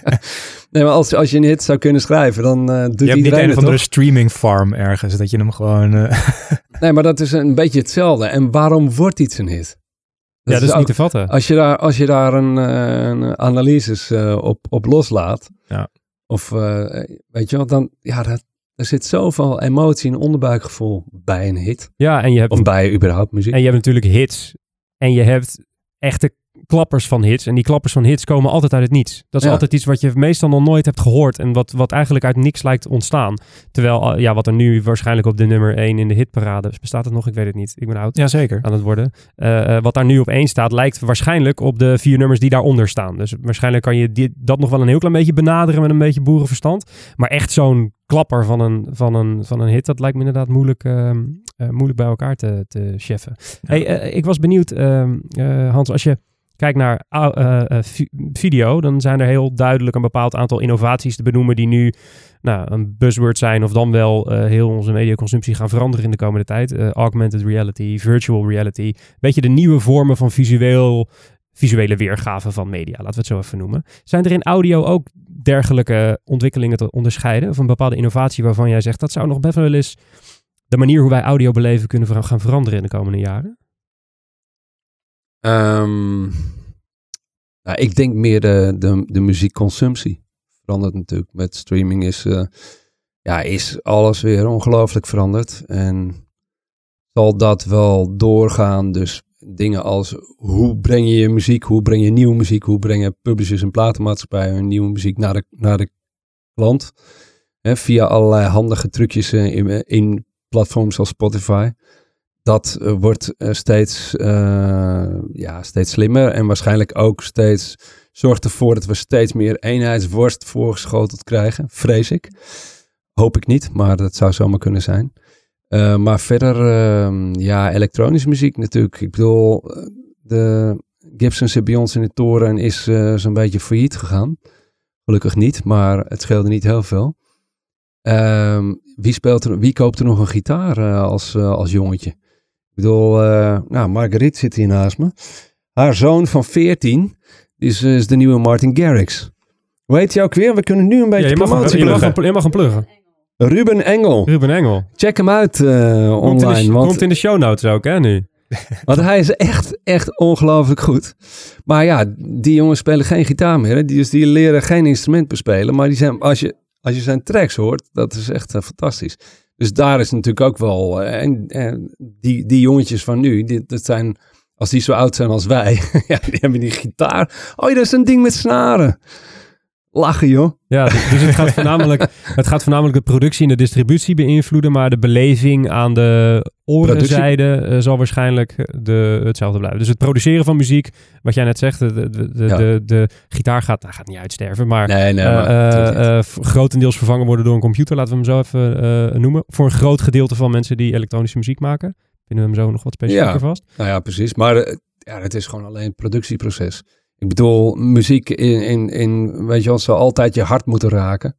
nee, maar als, als je een hit zou kunnen schrijven, dan eh doet Je hebt niet iedereen een het of andere toch? streaming farm ergens, dat je hem gewoon... eh, Nee, maar dat is een beetje hetzelfde. En waarom wordt iets een hit? ja, dat is ook- niet te vatten. Als je daar, als je daar een, eh, een analyses eh, op, op loslaat. Ja. Of eh, weet je wat, dan, ja, dat, er zit zoveel emotie en onderbuikgevoel bij een hit. Ja, en je hebt Of bij überhaupt muziek. En je hebt natuurlijk hits. En je hebt echte klappers van hits. En die klappers van hits komen altijd uit het niets. Dat is Ja. altijd iets wat je meestal nog nooit hebt gehoord. En wat, wat eigenlijk uit niks lijkt ontstaan. Terwijl, uh, ja, wat er nu waarschijnlijk op de nummer 1 in de hitparade... Bestaat het nog? Ik weet het niet. Ik ben oud Jazeker. aan het worden. Eh, eh, wat daar nu op één staat, lijkt waarschijnlijk op de vier nummers die daaronder staan. Dus waarschijnlijk kan je dit, dat nog wel een heel klein beetje benaderen met een beetje boerenverstand. Maar echt zo'n klapper van een, van, een, van een hit, dat lijkt me inderdaad moeilijk, ehm, eh, moeilijk bij elkaar te, te cheffen. Hey, eh, ik was benieuwd, ehm, eh, Hans, als je kijkt naar vi- video, dan zijn er heel duidelijk een bepaald aantal innovaties te benoemen die nu nou, een buzzword zijn of dan wel heel onze mediaconsumptie gaan veranderen in de komende tijd. Augmented reality, virtual reality, beetje de nieuwe vormen van visueel, visuele weergave van media, laten we het zo even noemen. Zijn er in audio ook dergelijke ontwikkelingen te onderscheiden? Of een bepaalde innovatie waarvan jij zegt dat zou nog best wel eens de manier hoe wij audio beleven kunnen gaan veranderen in de komende jaren? Ehm, nou, ik denk meer de, de, de muziekconsumptie. Verandert natuurlijk. Met streaming is, eh, ja, is alles weer ongelooflijk veranderd. En zal dat wel doorgaan. Dus dingen als hoe breng je je muziek, hoe breng je nieuwe muziek, hoe brengen publishers en platenmaatschappijen hun nieuwe muziek naar de, naar de klant. Hè, via allerlei handige trucjes eh, in, in platforms als Spotify dat eh, wordt eh, steeds, eh, ja, steeds slimmer en waarschijnlijk ook steeds zorgt ervoor dat we steeds meer eenheidsworst voorgeschoteld krijgen, vrees ik. Hoop ik niet, maar dat zou zomaar kunnen zijn. Eh, maar verder, ehm, ja, elektronische muziek natuurlijk. Ik bedoel, eh, de Gibson zit bij ons in de toren en is eh, zo'n beetje failliet gegaan. Gelukkig niet, maar het scheelde niet heel veel. Ehm, wie, speelt er, wie koopt er nog een gitaar als, als jongetje? Ik bedoel, nou, Marguerite zit hier naast me. Haar zoon van 14 is, is de nieuwe Martin Garrix. Hoe heet hij ook weer? We kunnen nu een beetje Ja, je, mag mag je mag hem pluggen. Ruben Engel. Ruben Engel. Check hem uit eh, Komt in, online. de, want, komt in de show notes ook, hè, nu? want hij is echt, echt ongelooflijk goed. Maar ja, die jongens spelen geen gitaar meer. Hè? Die, dus die leren geen instrument bespelen. Maar die zijn, als, je, als je zijn tracks hoort, dat is echt eh, fantastisch. Dus daar is natuurlijk ook wel... eh, en, en die, die jongetjes van nu, die, dat zijn... Als die zo oud zijn als wij, ja, die hebben die gitaar. Oh, dat is een ding met snaren. Lachen, joh. Ja, dus dus het gaat, voornamelijk, het gaat voornamelijk de productie en de distributie beïnvloeden, maar de beleving aan de orenzijde eh, zal waarschijnlijk de, hetzelfde blijven. Dus het produceren van muziek, wat jij net zegt, de, de, de, Ja. de, de gitaar gaat, nou, gaat niet uitsterven, maar Nee, nee, eh, maar... eh, grotendeels vervangen worden door een computer, laten we hem zo even noemen. Voor een groot gedeelte van mensen die elektronische muziek maken. Vinden we hem zo nog wat specifieker Ja. vast? Nou ja, precies. Maar ja, het is gewoon alleen productieproces. Ik bedoel, muziek in, in, in weet je wel, zal altijd je hart moeten raken.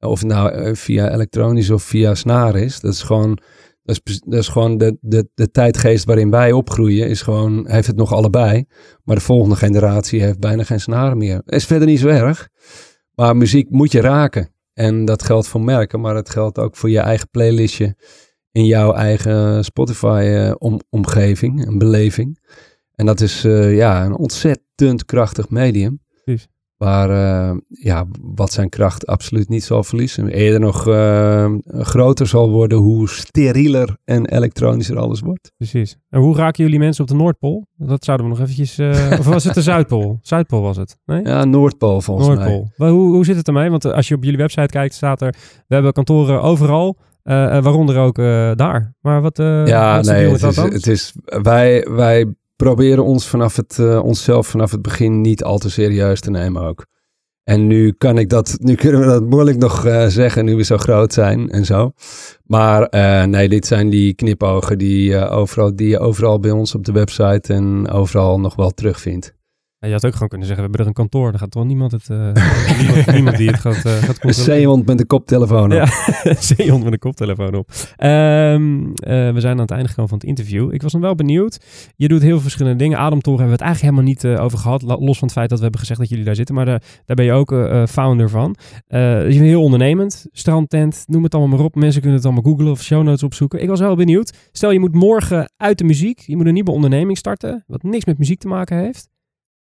Of nou eh, via elektronisch of via snaar is. Dat is gewoon, dat is, dat is gewoon de, de, de tijdgeest waarin wij opgroeien. Is gewoon, heeft het nog allebei. Maar de volgende generatie heeft bijna geen snaren meer. Is verder niet zo erg. Maar muziek moet je raken. En dat geldt voor merken, maar het geldt ook voor je eigen playlistje in jouw eigen Spotify-omgeving, een beleving. En dat is eh, ja, een ontzettend krachtig medium. Precies. Waar eh, ja, wat zijn kracht absoluut niet zal verliezen. Eerder nog eh, groter zal worden hoe sterieler en elektronischer alles wordt. Precies. En hoe raken jullie mensen op de Noordpool? Dat zouden we nog eventjes... eh, of was het de Zuidpool? Zuidpool was het, nee? Ja, Noordpool volgens mij. Noordpool. Hoe, hoe zit het ermee? Want als je op jullie website kijkt, staat er... We hebben kantoren overal, eh, waaronder ook daar. Maar wat, Ja, wat nee, het is, het is, wij, wij proberen ons vanaf het, eh, onszelf vanaf het begin niet al te serieus te nemen ook. En nu kan ik dat, nu kunnen we dat moeilijk nog eh, zeggen, nu we zo groot zijn en zo. Maar eh, nee, dit zijn die knipogen die, overal, die je overal bij ons op de website en overal nog wel terugvindt. Je had ook gewoon kunnen zeggen, we hebben er een kantoor. Dan gaat toch niemand het... eh, niemand, niemand die het gaat, eh gaat controleren. zeehond met een koptelefoon op. Ja, zeehond met een koptelefoon op. Ehm, eh, we zijn aan het einde gekomen van het interview. Ik was nog wel benieuwd. Je doet heel veel verschillende dingen. Ademtoren hebben we het eigenlijk helemaal niet over gehad. Los van het feit dat we hebben gezegd dat jullie daar zitten. Maar daar, daar ben je ook founder van. Eh, je bent heel ondernemend. Strandtent, noem het allemaal maar op. Mensen kunnen het allemaal googlen of show notes opzoeken. Ik was wel benieuwd. Stel je moet morgen uit de muziek. Je moet een nieuwe onderneming starten. Wat niks met muziek te maken heeft.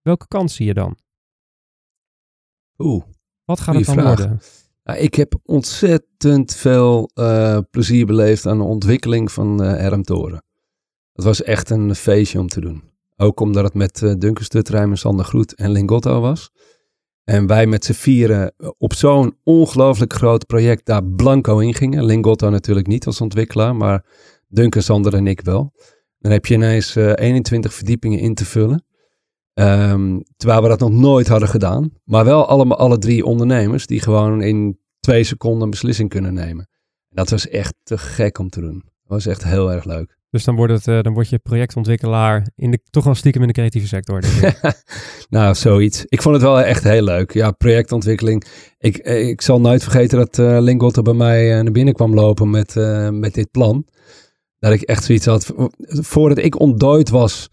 Welke kans zie je dan? Oeh. Wat gaat het dan vraag. worden? Nou, ik heb ontzettend veel eh, plezier beleefd aan de ontwikkeling van eh RM Toren. Het was echt een feestje om te doen. Ook omdat het met eh Duncan Sander Groet en Lingotto was. En wij met z'n vieren op zo'n ongelooflijk groot project daar blanco in gingen. Lingotto natuurlijk niet als ontwikkelaar, maar Duncan, Sander en ik wel. Dan heb je ineens eh 21 verdiepingen in te vullen. Ehm, terwijl we dat nog nooit hadden gedaan. Maar wel allemaal alle drie ondernemers die gewoon in twee seconden een beslissing kunnen nemen. Dat was echt te gek om te doen. Dat was echt heel erg leuk. Dus dan, wordt het, uh, dan word je projectontwikkelaar in de, toch wel stiekem in de creatieve sector. nou, zoiets. Ik vond het wel echt heel leuk. Ja, projectontwikkeling. Ik, eh, ik zal nooit vergeten dat uh, Lingotte bij mij naar binnen kwam lopen met, uh, met dit plan. Dat ik echt zoiets had. Voordat ik ontdooid was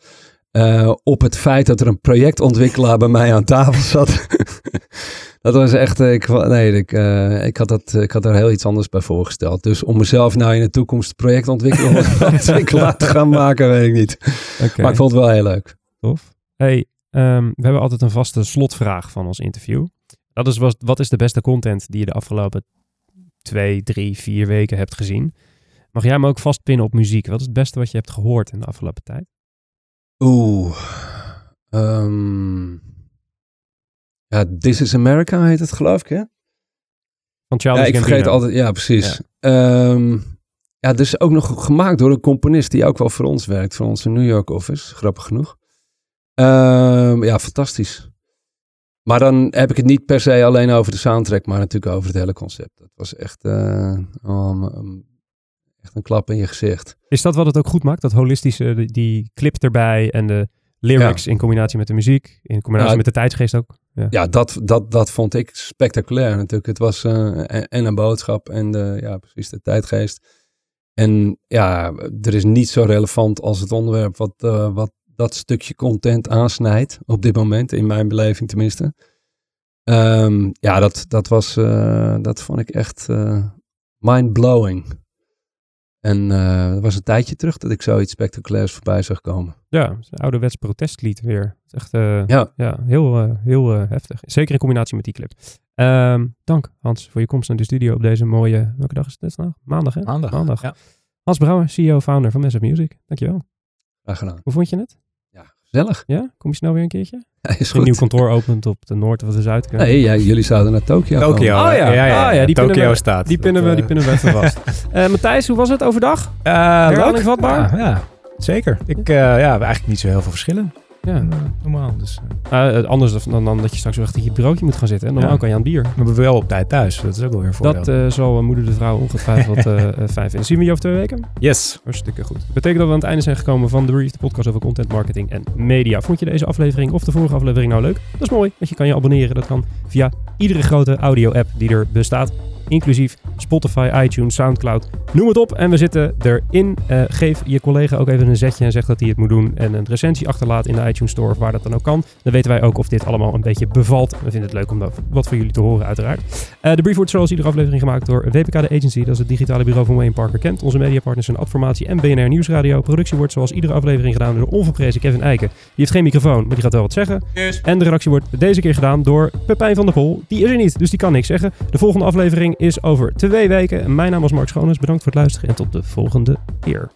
uh, op het feit dat er een projectontwikkelaar bij mij aan tafel zat. dat was echt, ik, nee, ik, uh, ik, had dat, ik had er heel iets anders bij voorgesteld. Dus om mezelf nou in de toekomst projectontwikkelaar te gaan maken, weet ik niet. Okay. Maar ik vond het wel heel leuk. Tof. Hey, um, we hebben altijd een vaste slotvraag van ons interview. Dat is wat, wat is de beste content die je de afgelopen twee, drie, vier weken hebt gezien? Mag jij me ook vastpinnen op muziek? Wat is het beste wat je hebt gehoord in de afgelopen tijd? Oeh. Um, ja, This is America heet het geloof ik, hè? Van Charles Ja, ik vergeet altijd. Ja, precies. Ja. Um, ja, dus ook nog gemaakt door een componist die ook wel voor ons werkt. Voor onze New York office, grappig genoeg. Um, ja, fantastisch. Maar dan heb ik het niet per se alleen over de soundtrack, maar natuurlijk over het hele concept. Dat was echt, uh, um, echt een klap in je gezicht. Is dat wat het ook goed maakt? Dat holistische, die, clip erbij en de lyrics ja. in combinatie met de muziek, in combinatie ja, met de tijdsgeest ook? Ja, ja dat, dat, dat vond ik spectaculair natuurlijk. Het was uh, en een boodschap en de, ja, precies de tijdgeest. En ja, er is niet zo relevant als het onderwerp wat, uh, wat dat stukje content aansnijdt op dit moment, in mijn beleving tenminste. Um, ja, dat, dat, was, uh, dat vond ik echt mind-blowing. En uh, er was een tijdje terug dat ik zoiets spectaculairs voorbij zag komen. Ja, een ouderwets protestlied weer. Het is echt uh, ja. Ja, heel, uh, heel heftig. Zeker in combinatie met die clip. Um, dank Hans voor je komst naar de studio op deze mooie... Welke dag is het vandaag? Maandag hè? Maandag. Maandag. Ja. Hans Brouwer, CEO-founder van Massive Music. Dankjewel. Graag gedaan. Hoe vond je het? Gezellig. Ja? Kom je snel weer een keertje? Ja, is Een nieuw kantoor opent op de noord of de zuid. Nee, ja, jullie zouden naar Tokio Tokio, oh, ja. ja, ja, ja. Ah, ja die Tokio staat. Die pinnen we, die pinnen we even vast. Uh, Matthijs, hoe was het overdag? Uh, Herhaling vatbaar? Ja, ja, zeker. Ik, uh, ja, eigenlijk niet zo heel veel verschillen. Ja. normaal. Dus, uh, anders dan, dan dat je straks achter je bureautje moet gaan zitten. En normaal Ja. kan je aan het bier. maar we hebben wel op tijd thuis. Dat is ook wel weer voordeel. Dat eh, zal eh, moeder de vrouw ongetwijfeld eh, eh, fijn vinden. Zien we je over twee weken? yes. Hartstikke goed. Dat betekent dat we aan het einde zijn gekomen van The Brief, de podcast over content marketing en media. Vond je deze aflevering of de vorige aflevering nou leuk? Dat is mooi, want je kan je abonneren. Dat kan via iedere grote audio-app die er bestaat. Inclusief Spotify, iTunes, Soundcloud, noem het op. En we zitten erin. Eh, geef je collega ook even een zetje en zeg dat hij het moet doen. En een recensie achterlaat in de iTunes Store of waar dat dan ook kan. Dan weten wij ook of dit allemaal een beetje bevalt. We vinden het leuk om dat, wat van jullie te horen uiteraard. Eh, de brief wordt zoals iedere aflevering gemaakt door WPK de Agency. Dat is het digitale bureau van Wayne Parker Kent. Onze mediapartners zijn Adformatie en BNR Nieuwsradio. Productie wordt zoals iedere aflevering gedaan door de onverprezen Kevin Eiken. Die heeft geen microfoon, maar die gaat wel wat zeggen. En de redactie wordt deze keer gedaan door Pepijn van der Pol. Die is er niet, dus die kan niks zeggen. De volgende aflevering is over twee weken. Mijn naam is Mark Schoones. Bedankt voor het luisteren en tot de volgende keer.